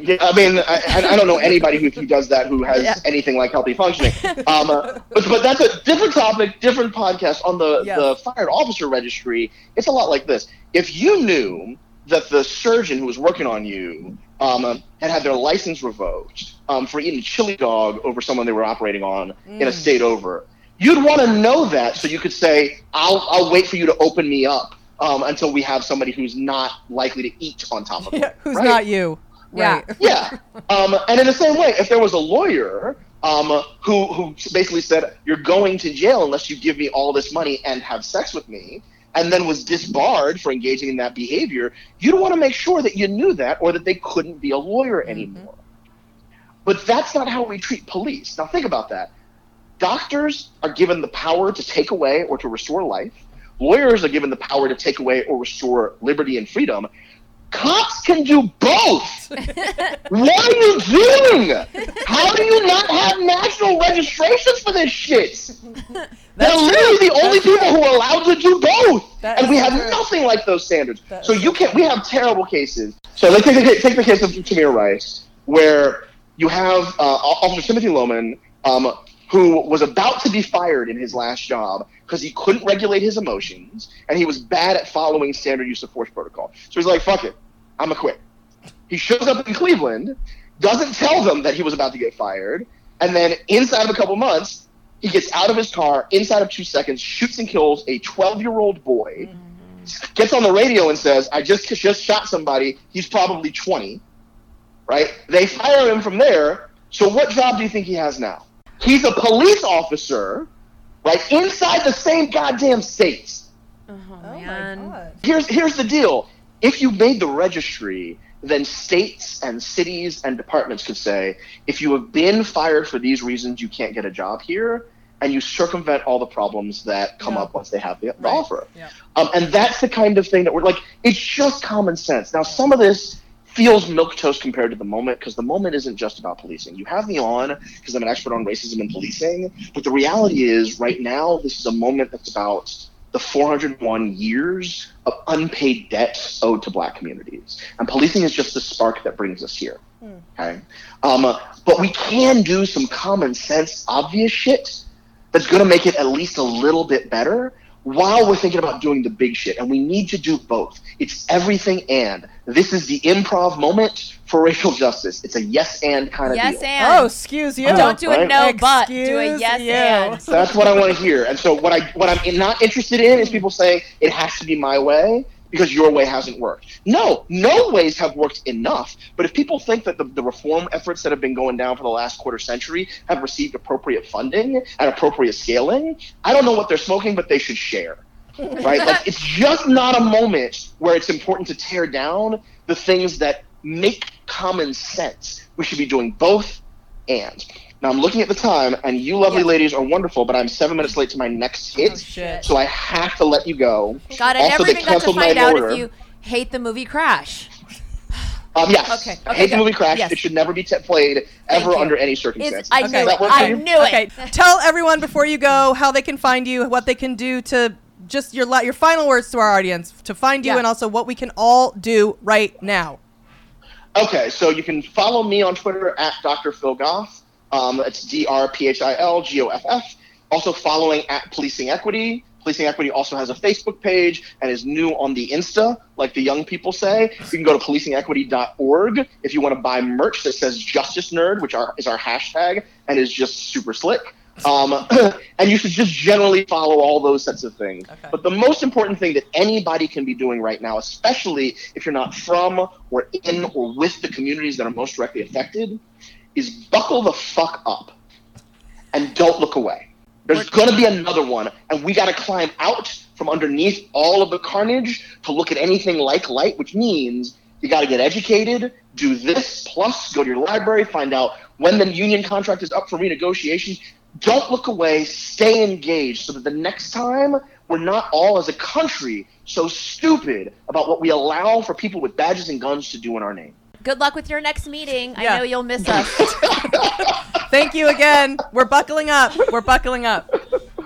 Yeah, I mean, I, I I don't know anybody who, who does that who has Yeah. anything like healthy functioning. Um, uh, but, but that's a different topic, different podcast. On the, Yes. the fired officer registry, it's a lot like this. If you knew that the surgeon who was working on you um, had had their license revoked um, for eating chili dog over someone they were operating on in a state over, you'd want to know that so you could say, I'll, I'll wait for you to open me up um, until we have somebody who's not likely to eat on top of me. Yeah, who's right? not you. Yeah. Right. Yeah. Um, and in the same way, if there was a lawyer um, who who basically said, "You're going to jail unless you give me all this money and have sex with me," and then was disbarred for engaging in that behavior, you'd want to make sure that you knew that, or that they couldn't be a lawyer anymore. But that's not how we treat police. Now think about that. Doctors are given the power to take away or to restore life. Lawyers are given the power to take away or restore liberty and freedom. Cops can do both. what are you doing? How do you not have national registrations for this shit? They're literally the only people who are allowed to do both. That and we have true. nothing like those standards. That so you can't. We have terrible cases. So let's take the, take the case of Tamir Rice, where you have uh, Officer Timothy Loehmann, um, who was about to be fired in his last job because he couldn't regulate his emotions and he was bad at following standard use of force protocol. So he's like, "Fuck it, I'm gonna quit." He shows up in Cleveland, doesn't tell them that he was about to get fired, and then inside of a couple months, he gets out of his car inside of two seconds, shoots and kills a 12 year old boy, mm-hmm. gets on the radio and says, "I just just shot somebody. He's probably 20." Right? They fire him from there. So what job do you think he has now? He's a police officer, right inside the same goddamn states. Oh, Oh man. my god. Here's here's the deal. If you made the registry, then states and cities and departments could say, if you have been fired for these reasons, you can't get a job here, and you circumvent all the problems that come Yeah. up once they have the, the Right. offer. Yeah. Um, and that's the kind of thing that we're like. It's just common sense. Now, some of this feels milk toast compared to the moment because the moment isn't just about policing. You have me on because I'm an expert on racism and policing, but the reality is, right now, this is a moment that's about the 401 years of unpaid debt owed to black communities. And policing is just the spark that brings us here. Okay? Um, but we can do some common sense, obvious shit that's going to make it at least a little bit better while we're thinking about doing the big shit. And we need to do both. It's everything and. This is the improv moment for racial justice. It's a yes and kind of Yes, deal. and Oh, excuse you. don't do a Right? no but. Do a yes you. and. That's what I want to hear. And so what I what I'm not interested in is people saying it has to be my way because your way hasn't worked. No, no ways have worked enough. But if people think that the, the reform efforts that have been going down for the last quarter century have received appropriate funding and appropriate scaling, I don't know what they're smoking, but they should share. Right? like it's just not a moment where it's important to tear down the things that make common sense. We should be doing both and. Now I'm looking at the time, and you lovely Yeah. ladies are wonderful, but I'm seven minutes late to my next hit, Oh, shit. so I have to let you go. God, I Also, never they even got to canceled find my out order. if you hate the movie Crash. Um, yes. Okay, I okay, hate the movie Crash. Yes. It should never be t- played ever under any It's, circumstances. I Okay. knew Does that it. I you? knew Okay, it. tell everyone before you go how they can find you, what they can do to just your la- your final words to our audience to find you, Yeah. and also what we can all do right now. Okay, so you can follow me on Twitter at Dr. Phil Goff. Um, it's D R P H I L G O F F. Also following at Policing Equity. Policing Equity also has a Facebook page and is new on the Insta, like the young people say. You can go to policingequity.org if you want to buy merch that says Justice Nerd, which are, is our hashtag and is just super slick. Um, and you should just generally follow all those sets of things. Okay. But the most important thing that anybody can be doing right now, especially if you're not from or in or with the communities that are most directly affected, is buckle the fuck up and don't look away. There's going to be another one, and we got to climb out from underneath all of the carnage to look at anything like light, which means you got to get educated, do this, plus go to your library, find out when the union contract is up for renegotiation. Don't look away, stay engaged so that the next time we're not all as a country so stupid about what we allow for people with badges and guns to do in our name. Good luck with your next meeting. Yeah. I know you'll miss us. Thank you again. We're buckling up. We're buckling up.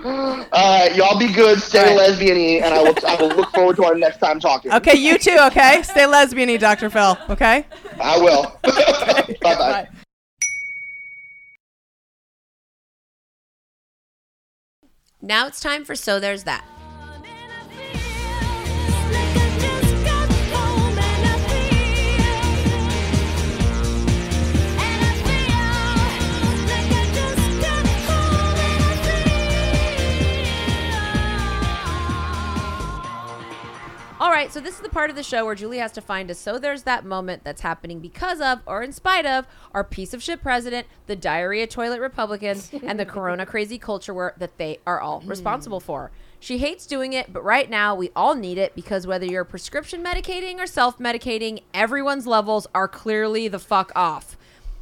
All right, y'all be good, stay All right. lesbian and I will, I will look forward to our next time talking. Okay, you too. Okay, stay lesbian-y, Dr. Phil. Okay. I will. bye bye. Bye. now it's time for So There's That. All right, so this is the part of the show where Julie has to find a so there's that moment that's happening because of or in spite of our piece of shit president, the diarrhea toilet Republicans, and the corona crazy culture war that they are all hmm. responsible for. She hates doing it, but right now we all need it because whether you're prescription medicating or self medicating, everyone's levels are clearly the fuck off.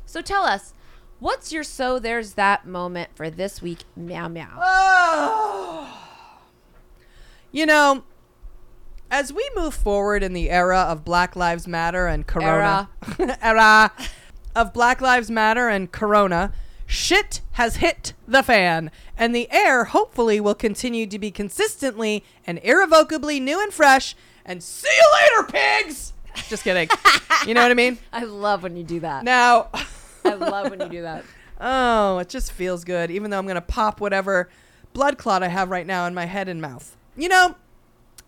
So tell us, what's your so there's that moment for this week? Meow meow. Ah! You know, as we move forward in the era of Black Lives Matter and Corona, era, of Black Lives Matter and Corona, shit has hit the fan, and the air hopefully will continue to be consistently and irrevocably new and fresh. And see you later, pigs. Just kidding. you know what I mean? I love when you do that. Now. I love when you do that. Oh, it just feels good, even though I'm going to pop whatever blood clot I have right now in my head and mouth. You know,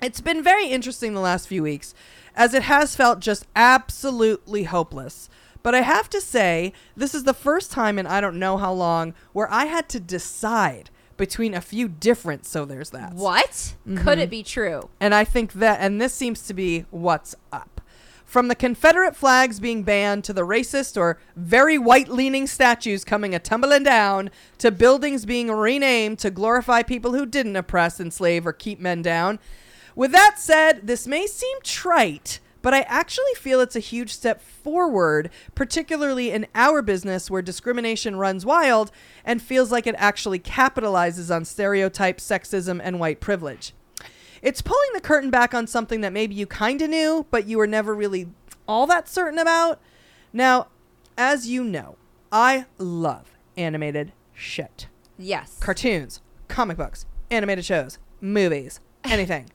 it's been very interesting the last few weeks, as it has felt just absolutely hopeless. But I have to say, this is the first time in I don't know how long where I had to decide between a few different so there's that. What? Mm-hmm. Could it be true? And I think that, and this seems to be what's up. From the Confederate flags being banned to the racist or very white leaning statues coming a tumbling down to buildings being renamed to glorify people who didn't oppress, enslave, or keep men down. With that said, this may seem trite, but I actually feel it's a huge step forward, particularly in our business where discrimination runs wild and feels like it actually capitalizes on stereotypes, sexism, and white privilege. It's pulling the curtain back on something that maybe you kind of knew, but you were never really all that certain about. Now, as you know, I love animated shit Yes. cartoons, comic books, animated shows, movies, anything.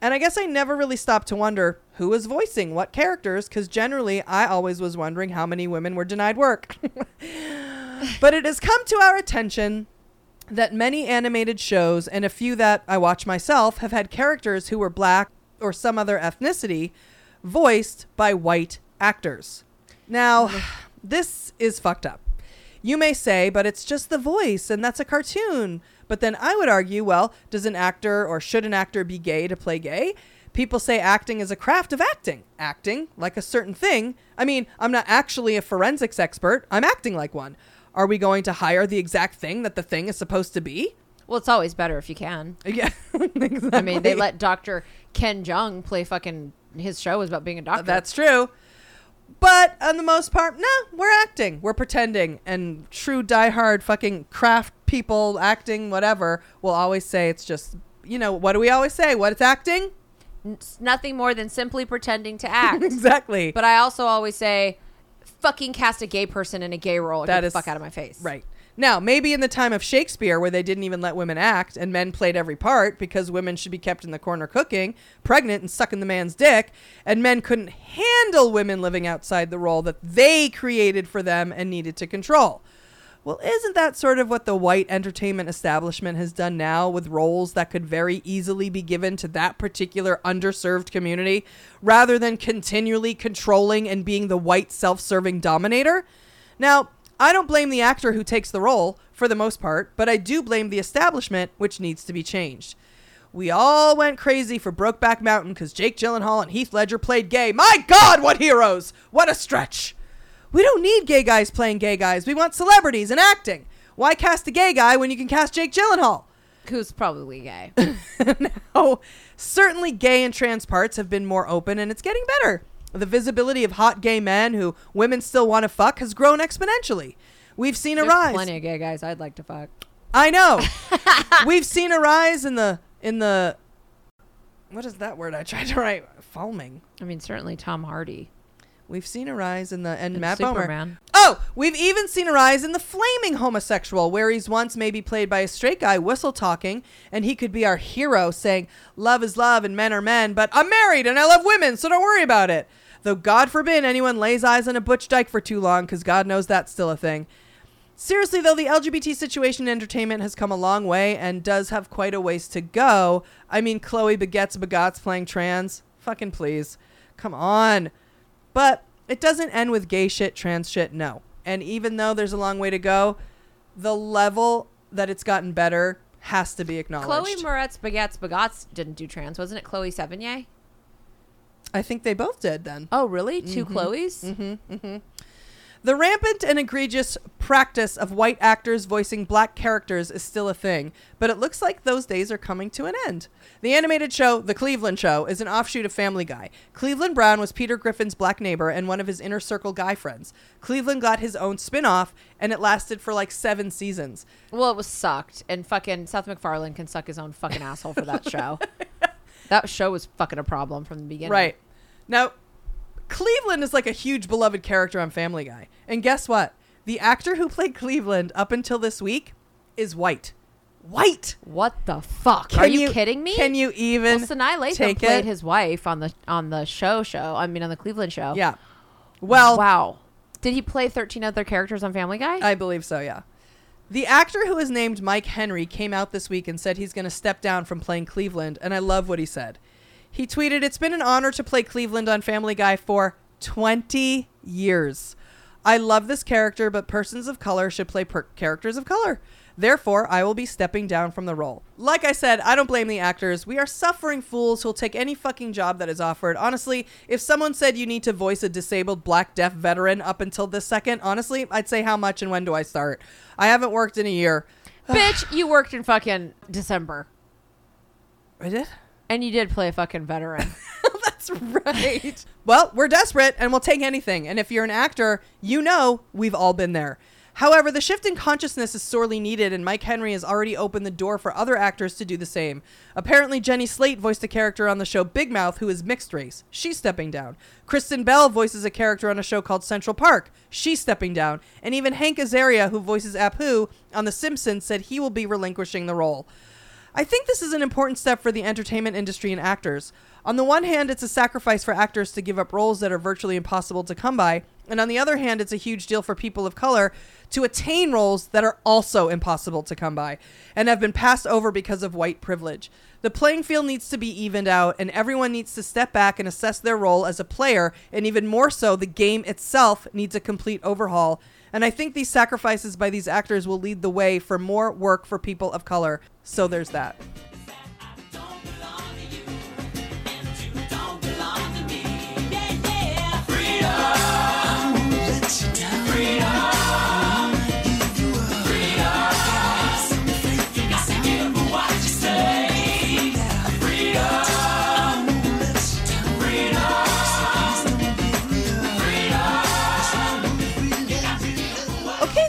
And I guess I never really stopped to wonder who was voicing what characters, because generally I always was wondering how many women were denied work. but it has come to our attention that many animated shows and a few that I watch myself have had characters who were black or some other ethnicity voiced by white actors. Now, this is fucked up. You may say, but it's just the voice and that's a cartoon. But then I would argue, well, does an actor or should an actor be gay to play gay? People say acting is a craft of acting. Acting like a certain thing. I mean, I'm not actually a forensics expert, I'm acting like one. Are we going to hire the exact thing that the thing is supposed to be? Well, it's always better if you can. Yeah, exactly. I mean, they let Dr. Ken Jeong play fucking. His show was about being a doctor. That's true. But on the most part, no, we're acting. We're pretending. And true diehard fucking craft people acting, whatever, will always say it's just, you know, what do we always say? What it's acting? It's nothing more than simply pretending to act. exactly. But I also always say, fucking cast a gay person in a gay role. and That Get the fuck out of my face. Right. Now, maybe in the time of Shakespeare, where they didn't even let women act and men played every part because women should be kept in the corner cooking, pregnant, and sucking the man's dick, and men couldn't handle women living outside the role that they created for them and needed to control. Well, isn't that sort of what the white entertainment establishment has done now with roles that could very easily be given to that particular underserved community rather than continually controlling and being the white self serving dominator? Now, I don't blame the actor who takes the role, for the most part, but I do blame the establishment, which needs to be changed. We all went crazy for Brokeback Mountain because Jake Gyllenhaal and Heath Ledger played gay. My God, what heroes! What a stretch! We don't need gay guys playing gay guys. We want celebrities and acting. Why cast a gay guy when you can cast Jake Gyllenhaal? Who's probably gay. Oh, certainly gay and trans parts have been more open and it's getting better. The visibility of hot gay men who women still want to fuck has grown exponentially. We've seen a rise. plenty of gay guys I'd like to fuck. I know. We've seen a rise in the in the what is that word I tried to write? Foaming. I mean, certainly Tom Hardy. We've seen a rise in the and And Matt Bomer. Oh, we've even seen a rise in the flaming homosexual, where he's once maybe played by a straight guy whistle talking, and he could be our hero saying, Love is love and men are men, but I'm married and I love women, so don't worry about it. Though God forbid anyone lays eyes on a Butch Dyke for too long, because God knows that's still a thing. Seriously, though, the LGBT situation in entertainment has come a long way and does have quite a ways to go. I mean, Chloe Begets Begots playing trans. Fucking please. Come on. But it doesn't end with gay shit, trans shit, no. And even though there's a long way to go, the level that it's gotten better has to be acknowledged. Chloe Moretz Baguettes Bagots didn't do trans, wasn't it? Chloe Sevigny? I think they both did then. Oh, really? 2 Mm-hmm. Chloes? The rampant and egregious practice of white actors voicing black characters is still a thing, but it looks like those days are coming to an end. The animated show, The Cleveland Show, is an offshoot of Family Guy. Cleveland Brown was Peter Griffin's black neighbor and one of his inner circle guy friends. Cleveland got his own spin off, and it lasted for like seven seasons. Well, it was sucked. And fucking Seth MacFarlane can suck his own fucking asshole for that show. That show was fucking a problem from the beginning. Right. Now, Cleveland is like a huge beloved character on Family Guy. And guess what? The actor who played Cleveland up until this week is white. White. What the fuck? Can Are you, kidding me? Can you even well, Sanaa Lathan take played it? his wife on the on the show show. I mean, on the Cleveland show. Yeah. Well, wow. Did he play thirteen other characters on Family Guy? I believe so, yeah. The actor who is named Mike Henry came out this week and said he's going to step down from playing Cleveland, and I love what he said. He tweeted, It's been an honor to play Cleveland on Family Guy for 20 years. I love this character, but persons of color should play per- characters of color. Therefore, I will be stepping down from the role. Like I said, I don't blame the actors. We are suffering fools who'll take any fucking job that is offered. Honestly, if someone said you need to voice a disabled black deaf veteran up until this second, honestly, I'd say how much and when do I start? I haven't worked in a year. Bitch, you worked in fucking December. I did? And you did play a fucking veteran. That's right. well, we're desperate and we'll take anything. And if you're an actor, you know we've all been there. However, the shift in consciousness is sorely needed, and Mike Henry has already opened the door for other actors to do the same. Apparently, Jenny Slate voiced a character on the show Big Mouth who is mixed race. She's stepping down. Kristen Bell voices a character on a show called Central Park. She's stepping down. And even Hank Azaria, who voices Apu on The Simpsons, said he will be relinquishing the role. I think this is an important step for the entertainment industry and actors. On the one hand, it's a sacrifice for actors to give up roles that are virtually impossible to come by, and on the other hand, it's a huge deal for people of color to attain roles that are also impossible to come by and have been passed over because of white privilege. The playing field needs to be evened out, and everyone needs to step back and assess their role as a player, and even more so, the game itself needs a complete overhaul. And I think these sacrifices by these actors will lead the way for more work for people of color. So there's that.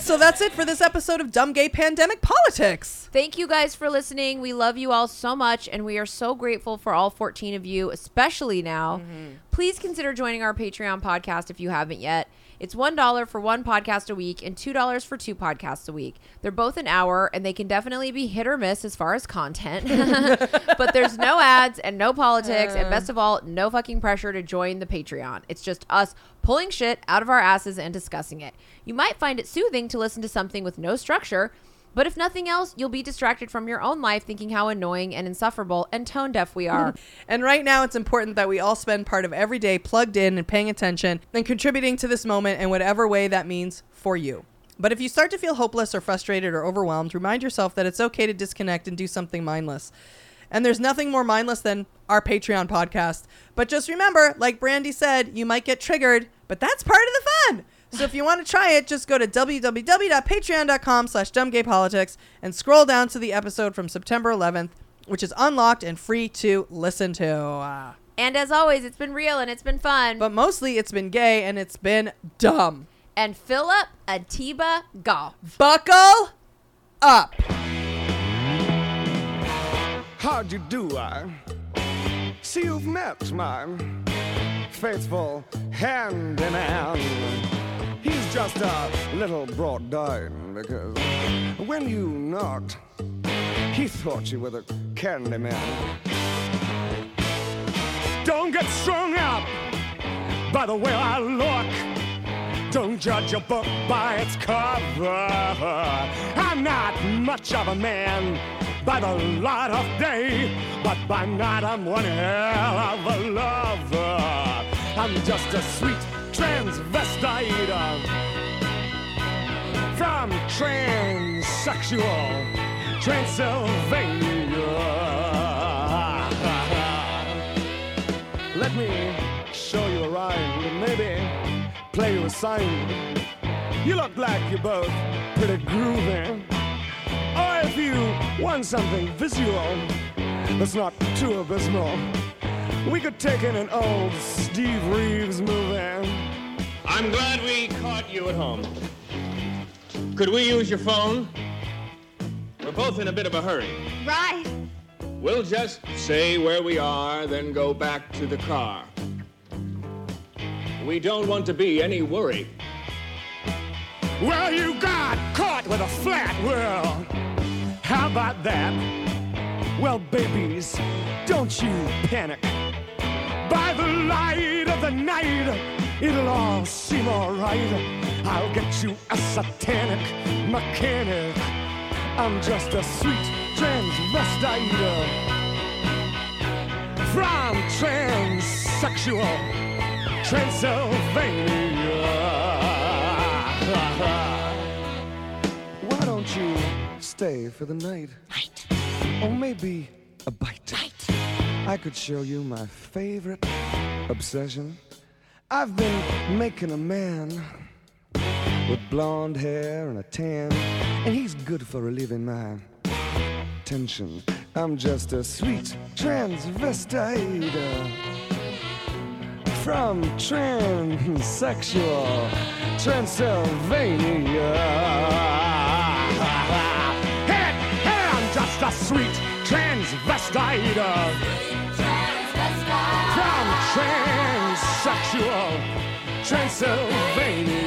So that's it for this episode of Dumb Gay Pandemic Politics. Thank you guys for listening. We love you all so much, and we are so grateful for all 14 of you, especially now. Mm-hmm. Please consider joining our Patreon podcast if you haven't yet. It's $1 for one podcast a week and $2 for two podcasts a week. They're both an hour, and they can definitely be hit or miss as far as content. but there's no ads and no politics, and uh. best of all, no fucking pressure to join the Patreon. It's just us pulling shit out of our asses and discussing it. You might find it soothing to listen to something with no structure. But if nothing else, you'll be distracted from your own life thinking how annoying and insufferable and tone deaf we are. And right now, it's important that we all spend part of every day plugged in and paying attention and contributing to this moment in whatever way that means for you. But if you start to feel hopeless or frustrated or overwhelmed, remind yourself that it's okay to disconnect and do something mindless. And there's nothing more mindless than our Patreon podcast. But just remember, like Brandy said, you might get triggered, but that's part of the fun. So if you want to try it, just go to www.patreon.com slash dumbgaypolitics and scroll down to the episode from September 11th, which is unlocked and free to listen to. Uh, and as always, it's been real and it's been fun. but mostly it's been gay and it's been dumb. and Phillip Atiba Goff. Buckle up. How'd you do, I? See, you've met my faithful hand in hand. Just a little brought down because when you knocked, he thought you were the candy man. Don't get strung up by the way I look. Don't judge a book by its cover. I'm not much of a man by the light of day, but by night I'm one hell of a lover. I'm just a sweet transvestite from transsexual Transylvania. Let me show you around and maybe play you a sign. You look like you're both pretty groovy. Or if you want something visual that's not too abysmal, we could take in an old Steve Reeves movie. I'm glad we caught you at home. Could we use your phone? We're both in a bit of a hurry. Right. We'll just say where we are, then go back to the car. We don't want to be any worry. Well, you got caught with a flat world. How about that? Well, babies, don't you panic. By the light of the night, it'll all seem alright. I'll get you a satanic mechanic. I'm just a sweet transvestite from transsexual Transylvania. Why don't you stay for the night? Night. Or maybe a bite. Night. I could show you my favorite obsession. I've been making a man with blonde hair and a tan, and he's good for relieving my tension. I'm just a sweet transvestite uh, from transsexual Transylvania. Hey, hey, I'm just a sweet transvestite uh, from transsexual Transylvania.